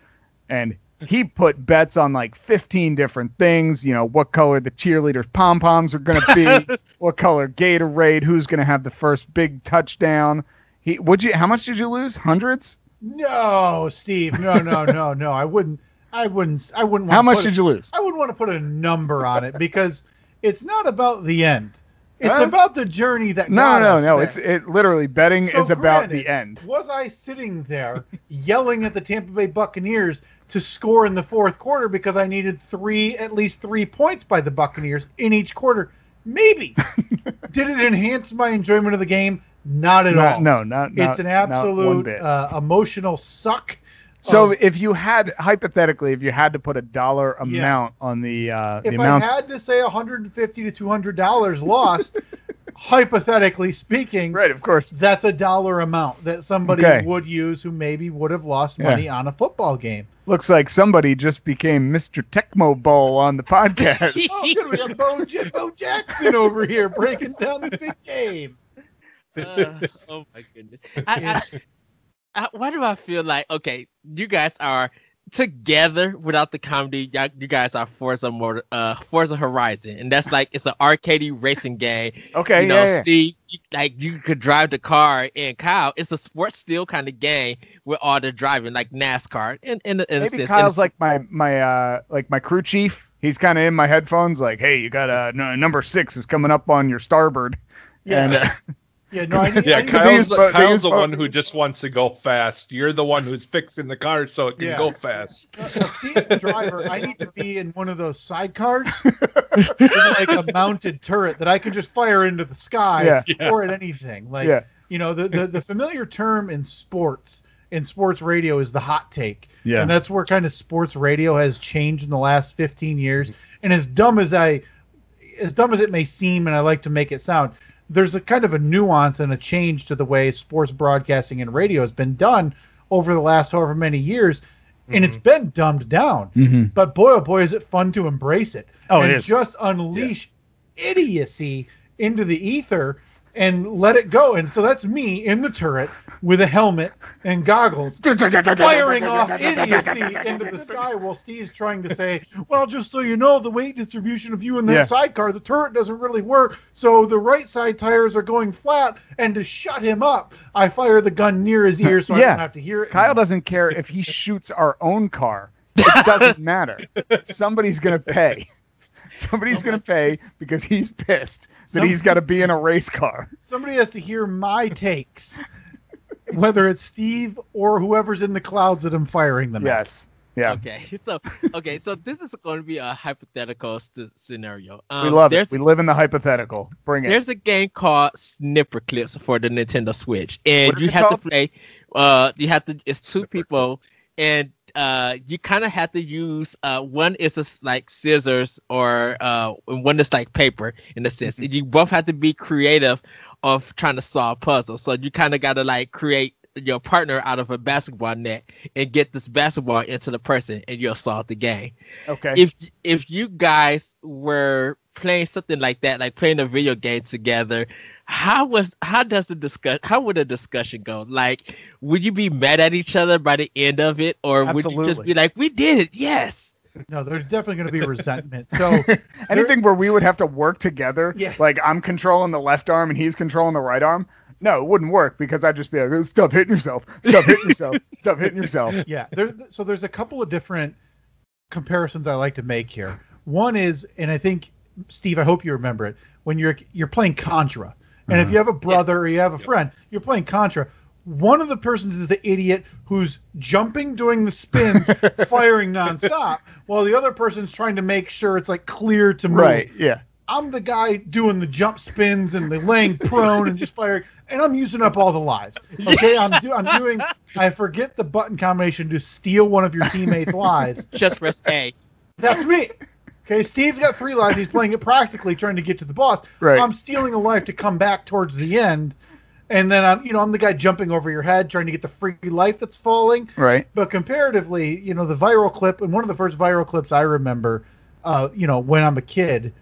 and he put bets on like 15 different things. You know, what color the cheerleaders' pom poms are going to be, what color Gatorade, who's going to have the first big touchdown. He, would you? How much did you lose? Hundreds? no, Steve, no, no, no, no. I wouldn't. I wouldn't. I wouldn't. How much did you lose? I wouldn't want to put a number on it because it's not about the end. It's Huh? about the journey that No, no, no. there. It's it literally betting So is about the end. Was I sitting there yelling at the Tampa Bay Buccaneers to score in the fourth quarter because I needed three, at least three points by the Buccaneers in each quarter? Maybe. Did it enhance my enjoyment of the game? Not at Not- all. no, not, not it's an not one absolute bit. uh, emotional suck. So of- if you had hypothetically, if you had to put a dollar amount on the uh, the if amount, I had to say 150 to 200 dollars lost, hypothetically speaking, right? Of course. that's a dollar amount that somebody Okay. would use who maybe would have lost Yeah. money on a football game. Looks like somebody just became Mr. Tecmo Bowl on the podcast. Oh, good. We have Bo, J- Bo Jackson over here breaking down the big game. Uh, oh my goodness. I, I, I, why do I feel like okay, you guys are together without the comedy. y'all- You guys are Forza Motor, uh, Forza Horizon, and that's like it's an arcadey racing game. Okay, you know, yeah. Steve, you, like you could drive the car, and Kyle, it's a sports still kind of game with all the driving, like NASCAR. In in, in a Maybe sense, in Kyle's sense. like my my uh like my crew chief. He's kind of in my headphones, like, "Hey, you got a no, number six is coming up on your starboard." Yeah. And uh, Yeah, no, I need, Yeah, I need Kyle's- Kyle's, the, Kyle's use the bo- one who just wants to go fast. You're the one who's fixing the car so it can Yeah. go fast. Well, Steve's the driver. I need to be in one of those sidecars with like a mounted turret that I can just fire into the sky Yeah. Yeah. or at anything. Like yeah, you know, the, the the familiar term in sports in sports radio is the hot take. yeah. And that's where kind of sports radio has changed in the last 15 years. And as dumb as I as dumb as it may seem and I like to make it sound, there's a kind of a nuance and a change to the way sports broadcasting and radio has been done over the last however many years. And it's been dumbed down. Mhm. But boy, oh boy, is it fun to embrace it. Oh, and is. just unleash idiocy into the ether and let it go. And so that's me in the turret with a helmet and goggles firing off idiocy into the sky while Steve's trying to say, Well, just so you know, the weight distribution of you in that Yeah. sidecar, the turret doesn't really work. So the right side tires are going flat. And to shut him up, I fire the gun near his ear so I don't have to hear it. Kyle doesn't care if he shoots our own car. It doesn't matter. Somebody's gonna pay. Somebody's gonna pay because he's pissed that Some- he's got to be in a race car. Somebody has to hear my takes, whether it's Steve or whoever's in the clouds that I'm firing them at. Yes. Yeah. Okay, so okay, so this is going to be a hypothetical st- scenario. Um, We love it. We live in the hypothetical. Bring it. There's a game called Snipperclips for the Nintendo Switch, and you have called? to play. Uh, you have to. It's two people, and uh, you kind of have to use. Uh, one is just like scissors, or uh, one is like paper in a sense. Mm-hmm. You both have to be creative of trying to solve puzzles. So you kind of got to like create your partner out of a basketball net and get this basketball into the person, and you'll solve the game okay. if if you guys were playing something like that, like playing a video game together, how was how does the discuss how would the discussion go? Like, would you be mad at each other by the end of it, or would you just be like, "We did it, yes"? No, there's definitely going to be resentment. So Anything where we would have to work together, Yeah. like I'm controlling the left arm and he's controlling the right arm. No, it wouldn't work because I'd just be like, stop hitting yourself, stop hitting yourself, stop hitting yourself. yeah there so there's a couple of different comparisons i like to make here one is and i think steve i hope you remember it when you're you're playing contra and if uh-huh. you have a brother or you have a friend you're playing contra one of the persons is the idiot who's jumping doing the spins firing nonstop while the other person's trying to make sure it's like clear to move Right. Yeah. I'm the guy doing the jump spins and the laying prone and just firing, and I'm using up all the lives. Okay, I'm do, I'm doing. I forget the button combination to steal one of your teammates' lives. Just press A. That's me. Okay, Steve's got three lives. He's playing it practically, trying to get to the boss. Right. I'm stealing a life to come back towards the end, and then I'm, you know, I'm the guy jumping over your head, trying to get the free life that's falling. Right. But comparatively, you know, the viral clip and one of the first viral clips I remember, uh, you know, when I'm a kid,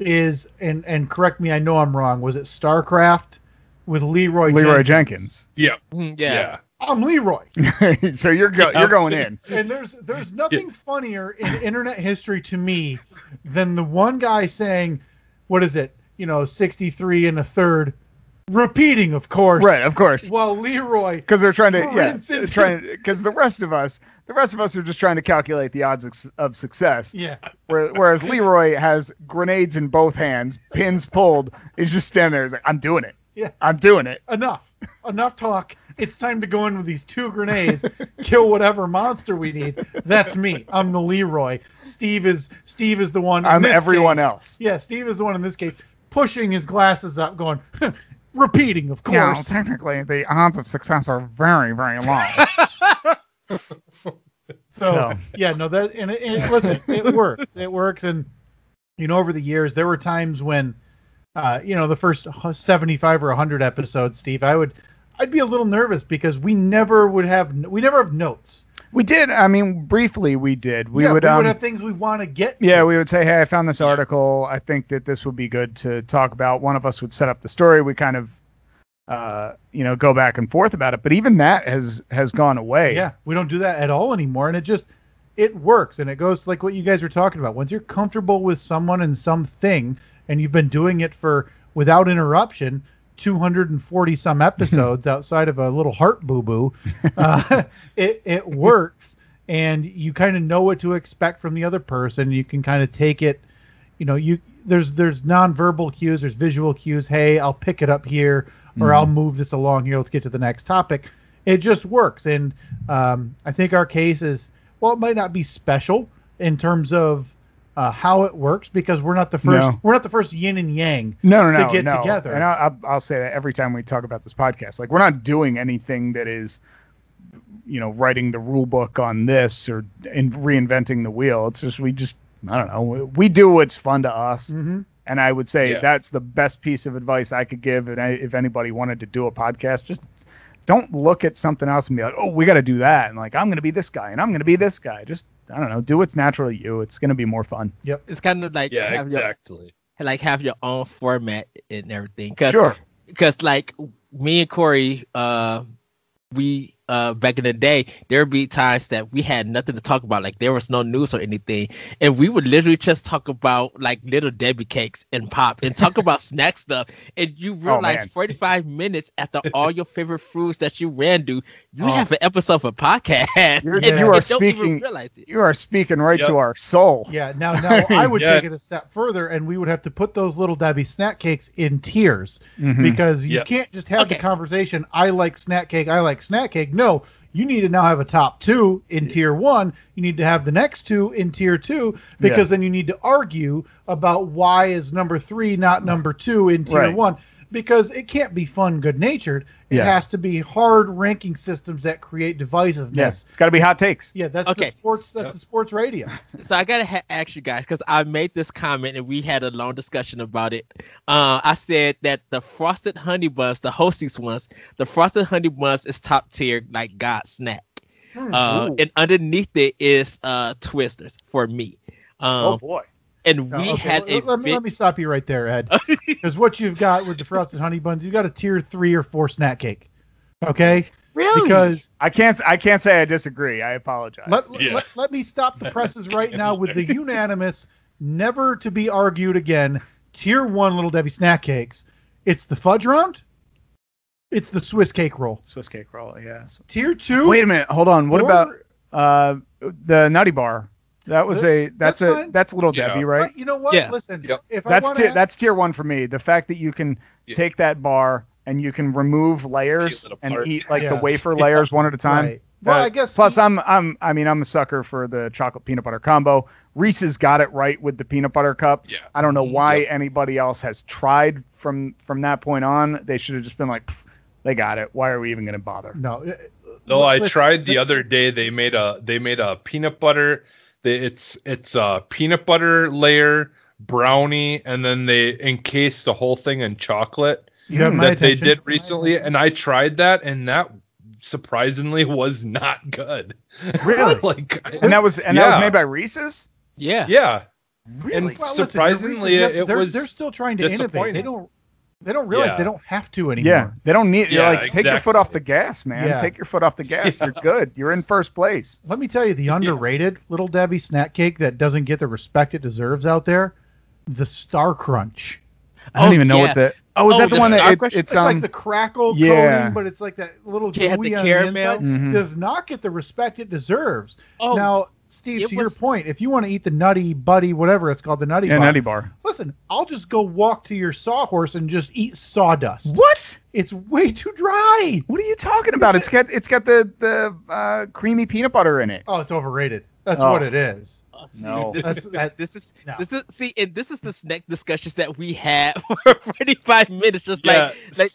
is and and correct me, I know I'm wrong. Was it StarCraft with Leroy? Leroy Jenkins? Jenkins. Yeah. Mhm, Yeah. Yeah. I'm Leroy, so you're go- you're going in. and there's there's nothing funnier in internet history to me than the one guy saying, "What is it? You know, 63 and a third," repeating, of course. Right. Of course. While Leroy, Because they're trying to yeah, into- trying because the rest of us the rest of us are just trying to calculate the odds of, of success. yeah, Where, whereas Leroy has grenades in both hands, pins pulled, is just standing there. He's like, I'm doing it. Yeah. I'm doing it. enough, enough talk. It's time to go in with these two grenades, kill whatever monster we need. That's me. I'm the Leroy. Steve is Steve is the one. I'm everyone case- else. Yeah, Steve is the one in this case pushing his glasses up, going, repeating, of course. Yeah, technically the odds of success are very, very long. So, So. yeah, no, that and, it, and it, listen, it works. It works, and you know, over the years, there were times when, uh, you know, the first seventy-five or hundred episodes, Steve, I would, I'd be a little nervous because we never would have, we never have notes. we did. I mean, briefly we did. We yeah, would. we um, would have things we want to get. to. Yeah, we would say, "Hey, I found this article. I think that this would be good to talk about." One of us would set up the story. We kind of, uh, you know, go back and forth about it. But even that has has gone away. Yeah, we don't do that at all anymore, and it just it works, and it goes like what you guys were talking about. Once you're comfortable with someone and something, and you've been doing it for without interruption, 240 some episodes outside of a little heart boo boo, uh, it it works, and you kind of know what to expect from the other person. You can kind of take it, you know, you there's there's nonverbal cues, there's visual cues. Hey, I'll pick it up here. or Mhm. I'll move this along here. Let's get to the next topic. It just works, and um, I think our case is well, it might not be special in terms of uh, how it works because we're not the first. No. We're not the first yin and yang. no, no, no to get no. together. And I'll, I'll, I'll say that every time we talk about this podcast, like we're not doing anything that is, you know, writing the rule book on this or in reinventing the wheel. It's just we just I don't know. We, we do what's fun to us, Mm-hmm. and I would say Yeah. that's the best piece of advice I could give. And I, if anybody wanted to do a podcast, just don't look at something else and be like, oh, we got to do that, and like I'm going to be this guy, and I'm going to be this guy. Just I don't know. Do what's natural to you. It's going to be more fun. Yep. It's kind of like Yeah, have your, exactly. like have your own format and everything. Cause, Sure. Because like me and Corey, uh, we uh back in the day, there would be times that we had nothing to talk about, like there was no news or anything, and we would literally just talk about like little Debbie cakes and pop and talk about snack stuff, and you realize man. 45 minutes after all your favorite fruits that you ran to, you Oh. have an episode of a podcast, You're- and you you are don't even speaking- realize it. You are speaking right Yep. to our soul. Yeah. Now, now I would Yeah. take it a step further, and we would have to put those little Debbie snack cakes in tiers Mhm. because you Yep. can't just have the conversation. I like snack cake. I like snack cake. No, you need to now have a top two in tier one. You need to have the next two in tier two because then you need to argue about why is number three not number two in tier Right. one. Because it can't be fun, good natured. It Yeah. has to be hard ranking systems that create divisiveness. Yes, it's got to be hot takes. Yeah, that's Okay. the sports. That's Yep. the sports radio. so I gotta ha- ask you guys because I made this comment and we had a long discussion about it. Uh, I said that the frosted honey buns, the hostess ones, the frosted honey buns is top tier, like God snack. Hmm. Uh, and underneath it is uh Twisters for me. Um, oh boy. And No, we okay, had let, a let me, let me stop you right there, Ed. Because what you've got with the frosted honey buns, you've got a tier three or four snack cake. Okay, really because I can't. I can't say I disagree. I apologize. let, Yeah. let, let me stop the presses right now with the unanimous, never to be argued again. Tier one little Debbie snack cakes. It's the fudge round. It's the Swiss cake roll. Swiss cake roll. Yeah. Tier two. Wait a minute. Hold on. What your- about uh the Nutty Bar? That was a that's, a That's a fine. that's little Yeah. Debbie, right? You know what? Yeah. Listen, Yep. if I That's want tier, that's tier one for me. The fact that you can Yeah. take that bar and you can remove layers and eat like the wafer layers one at a time. Right. Well, Uh, I guess Plus, I'm I'm I mean I'm a sucker for the chocolate peanut butter combo. Reese's got it right with the peanut butter cup. Yeah. I don't know why Yep. anybody else has tried from from that point on. They should have just been like, they got it. Why are we even going to bother? no. uh, Though I tried the listen, other day, they made a they made a peanut butter. They, it's it's a peanut butter layer brownie, and then they encase the whole thing in chocolate You have my that they did recently, and I tried that, and that surprisingly was not good. Really? like, And that was and that was made by Reese's. yeah. yeah, Really? and Well, listen, surprisingly, Reese's, it they're, was they're still trying to innovate. They don't they don't realize Yeah. they don't have to anymore. yeah, they don't need. You're Yeah, like take your foot off the gas, man. Yeah. Take your foot off the gas. You're good. You're in first place. Let me tell you the underrated little Debbie snack cake that doesn't get the respect it deserves out there, the Star Crunch. I don't Oh, even know yeah. what that. Oh, is Oh, that the, the one that Star it, it's It's um? like the crackle yeah. coating, but it's like that little Yeah, the gooey on caramel. the inside. Mhm. Does not get the respect it deserves. Oh, now, Steve, it to your point, if you want to eat the nutty buddy, whatever it's called, the nutty yeah, bar, Nutty Bar. Listen, I'll just go walk to your sawhorse and just eat sawdust. What? It's way too dry. What are you talking about? It's got it's got the the uh, creamy peanut butter in it. Oh, it's overrated. That's Oh. what it is. Oh, see, No. this, That's- is, that- this is no. this is see, and this is the snack discussions that we had for 45 minutes, just Yeah. like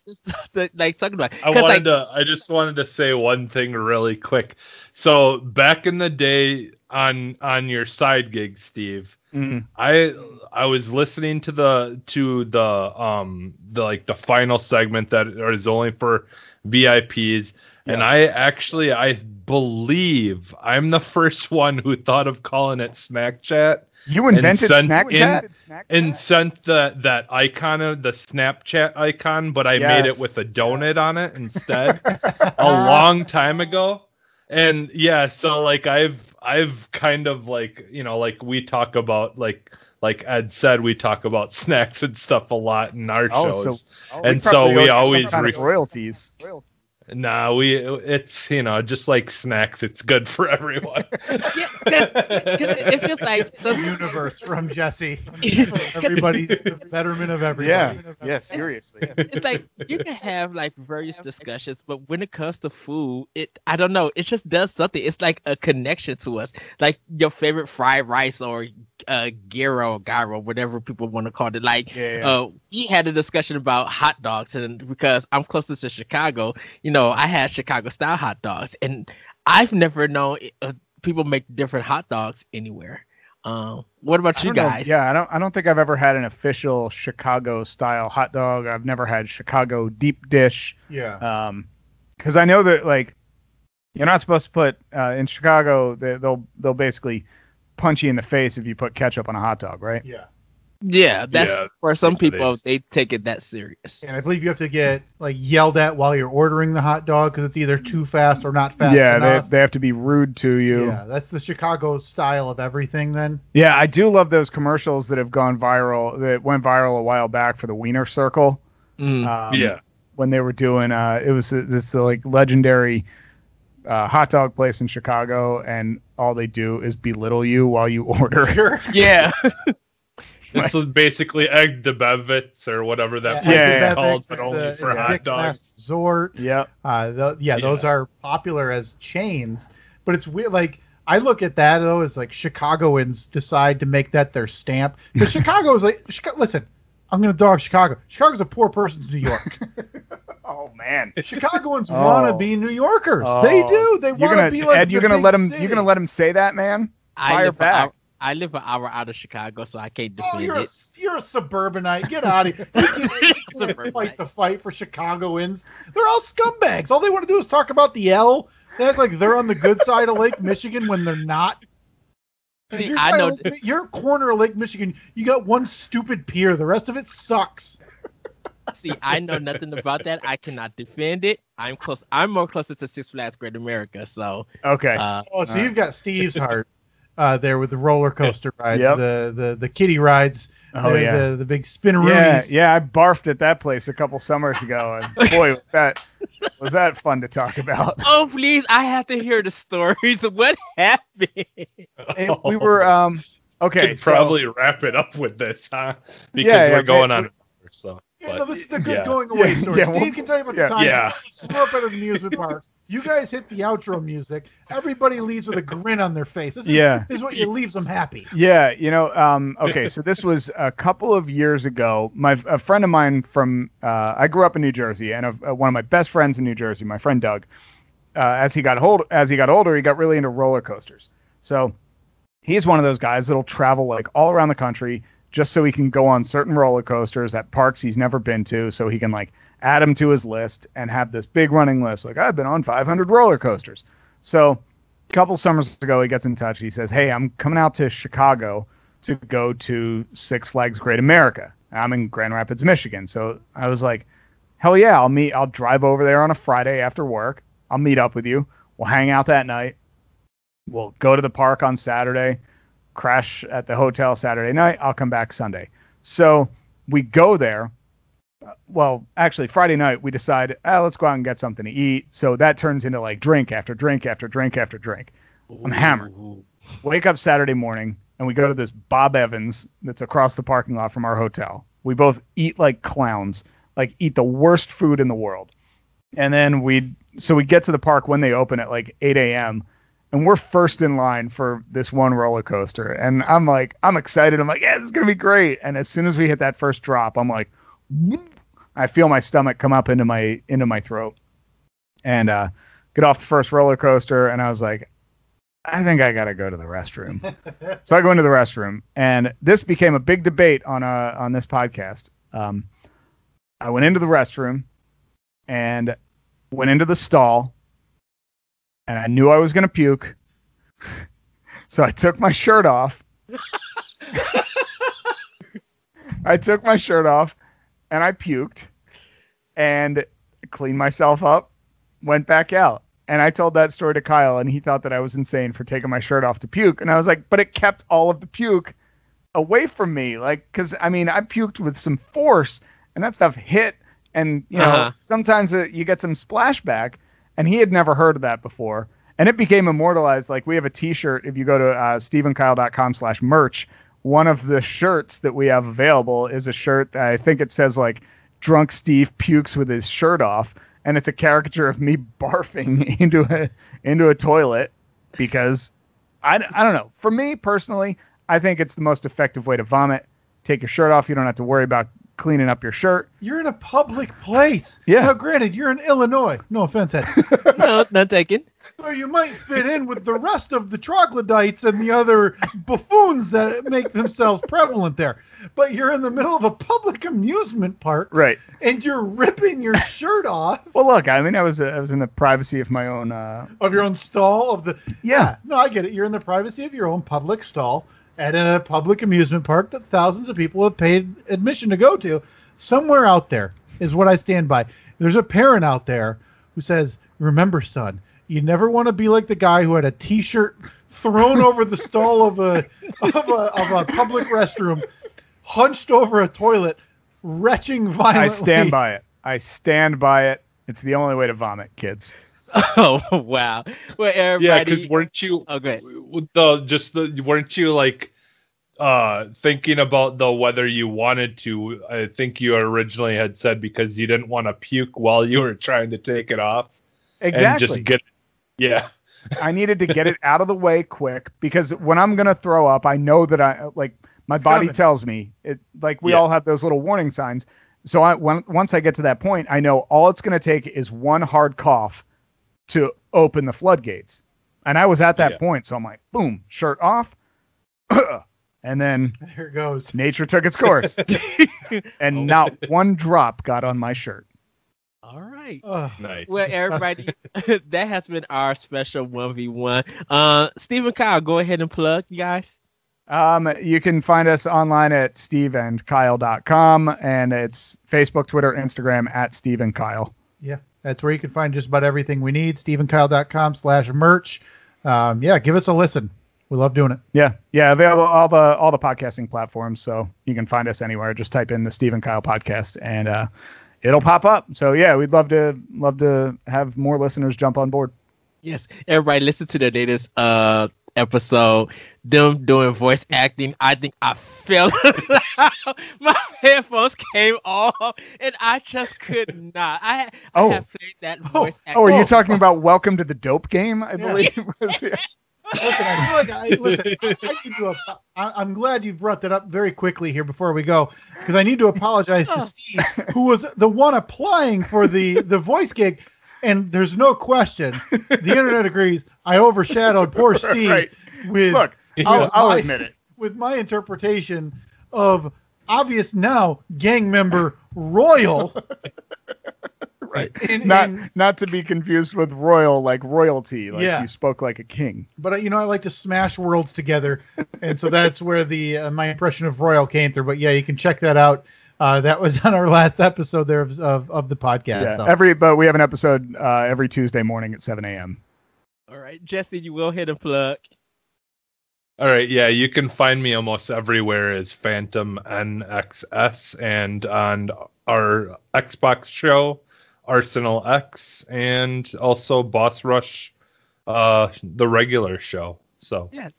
like like talking about. I 'Cause, wanted like, to. I just wanted to say one thing really quick. So back in the day, on on your side gig, Steve, Mm. I I was listening to the to the um the like the final segment that is only for VIPs, and I actually I believe I'm the first one who thought of calling it Snack Chat You invented snack in- chat. and sent the that icon of the Snapchat icon, but I made it with a donut on it instead a long time ago. And yeah, so like I've I've kind of like you know like we talk about like like Ed said we talk about snacks and stuff a lot in our Oh, shows. so And so we you some always of ref- royalties. Nah, we it's you know just like snacks. It's good for everyone. yeah, because it feels like some universe from Jesse. Everybody, the betterment of everybody. Yeah, yeah, seriously. It's like you can have like various discussions, but when it comes to food, it I don't know. It just does something. It's like a connection to us, like your favorite fried rice or uh, gyro, gyro, whatever people want to call it. Like, yeah, yeah. Uh, we had a discussion about hot dogs, and because I'm closest to Chicago, you know, I had Chicago style hot dogs, and I've never known uh, people make different hot dogs anywhere. Um, what about you guys? Know. Yeah, I don't. I don't think I've ever had an official Chicago style hot dog. I've never had Chicago deep dish. Yeah. Um, because I know that like you're not supposed to put uh, in Chicago. They, they'll they'll basically punch you in the face if you put ketchup on a hot dog, right? Yeah. Yeah, that's yeah, for some people they take it that serious. And I believe you have to get like yelled at while you're ordering the hot dog because it's either too fast or not fast yeah, enough. they they have to be rude to you. Yeah, that's the Chicago style of everything. Then. Yeah, I do love those commercials that have gone viral. That went viral a while back for the Wiener Circle. Mm, um, yeah. When they were doing, uh, it was this like legendary uh, hot dog place in Chicago, and all they do is belittle you while you order. Yeah. This is basically Ed Debevic's or whatever that yeah, place yeah, is called, but only the, for hot dogs. Resort. Yeah. Uh, the, yeah, those are popular as chains, but it's weird. Like I look at that though as like Chicagoans decide to make that their stamp because Chicago is like, Chicago, listen, I'm gonna dog Chicago. Chicago's a poor person's New York. oh man, Chicagoans oh. want to be New Yorkers. Oh. They do. They want to be like. Ed, you're gonna let them. You're gonna let them say that, man. Fire back. I live an hour out of Chicago, so I can't oh, defend oh, you're it. A, you're a suburbanite. Get out of here. You can fight the fight for Chicagoans. They're all scumbags. All they want to do is talk about the L. They act like they're on the good side of Lake Michigan when they're not. See, I know Lake, your corner of Lake Michigan. You got one stupid pier. The rest of it sucks. See, I know nothing about that. I cannot defend it. I'm close. I'm more closer to Six Flags Great America. So okay. Uh, oh, so you've got Steve's heart uh, there with the roller coaster rides, yep. the the the kiddie rides. Oh the, yeah, the, the big spinneroonies. Yeah, yeah, I barfed at that place a couple summers ago, and boy, was that was that fun to talk about. Oh please, I have to hear the stories. of What happened? And we were um okay. Could so, probably wrap it up with this, huh? Because yeah, we're going on. So, yeah, but, no, this is the good yeah. going away story. Yeah, Steve can tell you about the time yeah. he grew up at an amusement park you guys hit the outro music. Everybody leaves with a grin on their face. This is, yeah. this is what you leaves them happy. Yeah, you know. Um, okay, so this was a couple of years ago. My a friend of mine from uh, I grew up in New Jersey, and a, a, one of my best friends in New Jersey, my friend Doug. Uh, as he got old, as he got older, he got really into roller coasters. So he's one of those guys that'll travel like all around the country just so he can go on certain roller coasters at parks he's never been to, so he can like add him to his list, and have this big running list. Like, I've been on 500 roller coasters. So a couple summers ago, he gets in touch. He says, Hey, I'm coming out to Chicago to go to Six Flags Great America. I'm in Grand Rapids, Michigan. So I was like, Hell yeah, I'll meet, I'll drive over there on a Friday after work. I'll meet up with you. We'll hang out that night. We'll go to the park on Saturday, crash at the hotel Saturday night. I'll come back Sunday. So we go there well, actually, Friday night we decide, oh, let's go out and get something to eat. So that turns into like drink after drink after drink after drink. I'm hammered. Wake up Saturday morning and we go to this Bob Evans that's across the parking lot from our hotel. We both eat like clowns, like eat the worst food in the world. And then we, so we get to the park when they open at like 8 a.m. And we're first in line for this one roller coaster. And I'm like, I'm excited. I'm like, yeah, this is going to be great. And as soon as we hit that first drop, I'm like, I feel my stomach come up into my into my throat, and uh, get off the first roller coaster, and I was like, I think I gotta go to the restroom. so I go into the restroom, and this became a big debate on uh on this podcast. Um, I went into the restroom, and went into the stall, and I knew I was gonna puke, so I took my shirt off. I took my shirt off and I puked and cleaned myself up, went back out. And I told that story to Kyle, and he thought that I was insane for taking my shirt off to puke. And I was like, but it kept all of the puke away from me. Like, because I mean, I puked with some force, and that stuff hit and you know Uh-huh. sometimes uh, you get some splashback, and he had never heard of that before, and it became immortalized. Like we have a T-shirt. If you go to uh, steveandkyle.com/merch, one of the shirts that we have available is a shirt that I think it says like "Drunk Steve pukes with his shirt off," and it's a caricature of me barfing into a into a toilet because I, I don't know. For me personally, I think it's the most effective way to vomit. Take your shirt off. You don't have to worry about cleaning up your shirt. You're in a public place. Yeah. Now, granted, you're in Illinois. No offense, Ed. no, not taken. so you might fit in with the rest of the troglodytes and the other buffoons that make themselves prevalent there. But you're in the middle of a public amusement park, Right. and you're ripping your shirt off Well, look. I mean, I was I was in the privacy of my own. Uh, of your own stall of the. Yeah. No, I get it. You're in the privacy of your own public stall at a public amusement park that thousands of people have paid admission to go to. Somewhere out there is what I stand by. There's a parent out there who says, "Remember, son, you never want to be like the guy who had a T-shirt thrown over the stall of a of a, of a public restroom, hunched over a toilet, retching violently." I stand by it. I stand by it. It's the only way to vomit, kids. Oh wow. Well, Yeah, because weren't you Oh, good. the just the weren't you like uh thinking about the whether you wanted to i think you originally had said because you didn't want to puke while you were trying to take it off and Exactly. just get yeah I needed to get it out of the way quick because when I'm gonna throw up, I know that I like my body coming. tells me it. Like we Yeah. all have those little warning signs. So I when once I get to that point, I know all it's gonna take is one hard cough to open the floodgates. And I was at that Yeah. point, so I'm like, boom, shirt off, and then There goes. nature took its course, and Oh. not one drop got on my shirt. All right. Ugh. nice Well, everybody, that has been our special one v one. Uh, Steve and Kyle, go ahead and plug, you guys. Um, you can find us online at steveandkyle.com and it's Facebook, Twitter, Instagram at Steve and Kyle. Yeah, that's where you can find just about everything we need. SteveandKyle.com slash merch. Um, yeah, give us a listen. We love doing it. Yeah, yeah, available all the all the podcasting platforms, so you can find us anywhere. Just type in the Steve and Kyle podcast, and uh, it'll pop up. So yeah, we'd love to love to have more listeners jump on board. Yes, everybody, listen to the latest uh episode. Them doing voice acting. I think I fell. out. My headphones came off, and I just could not. I, I Oh. have played that oh. voice acting. Oh, are you talking about Welcome to the Dope Game? I Yeah. believe. Listen, I feel like I listen. I, I need to. I, I'm glad you brought that up very quickly here before we go, because I need to apologize to oh. Steve, who was the one applying for the the voice gig, and there's no question the internet agrees. I overshadowed poor Steve Right. with Look, I'll, with I'll my- admit it. with my interpretation of obvious now gang member Royal. Right. In, Not in- not to be confused with royal, like royalty. Like Yeah. you spoke like a king. but uh, you know, I like to smash worlds together, and so that's where the uh, my impression of Royal came through. But yeah, you can check that out. Uh, that was on our last episode there of of, of the podcast. Yeah. so. Every but we have an episode uh, every Tuesday morning at 7 a.m. All right, Jesse, you will hit and plug. all right yeah you can find me almost everywhere as phantom nxs and on our xbox show arsenal x and also boss rush uh the regular show so Yes.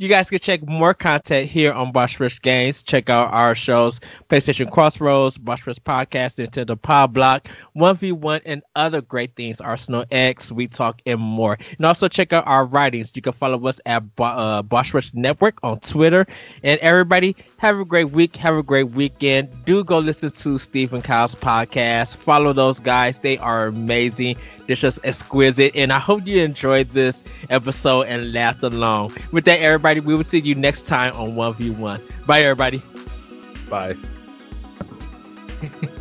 You guys can check more content here on Boss Rush Games. Check out our shows, PlayStation Crossroads, Boss Rush Podcast, Nintendo Pod Block, 1v1, and other great things, Arsenal X, We Talk, and more. And also check out our writings. You can follow us at uh, Rush Network on Twitter. And everybody, have a great week. Have a great weekend. Do go listen to Steve and Kyle's podcast. Follow those guys. They are amazing. They're just exquisite. And I hope you enjoyed this episode and laughed along. With that, everybody, we will see you next time on 1v1. Bye, everybody. bye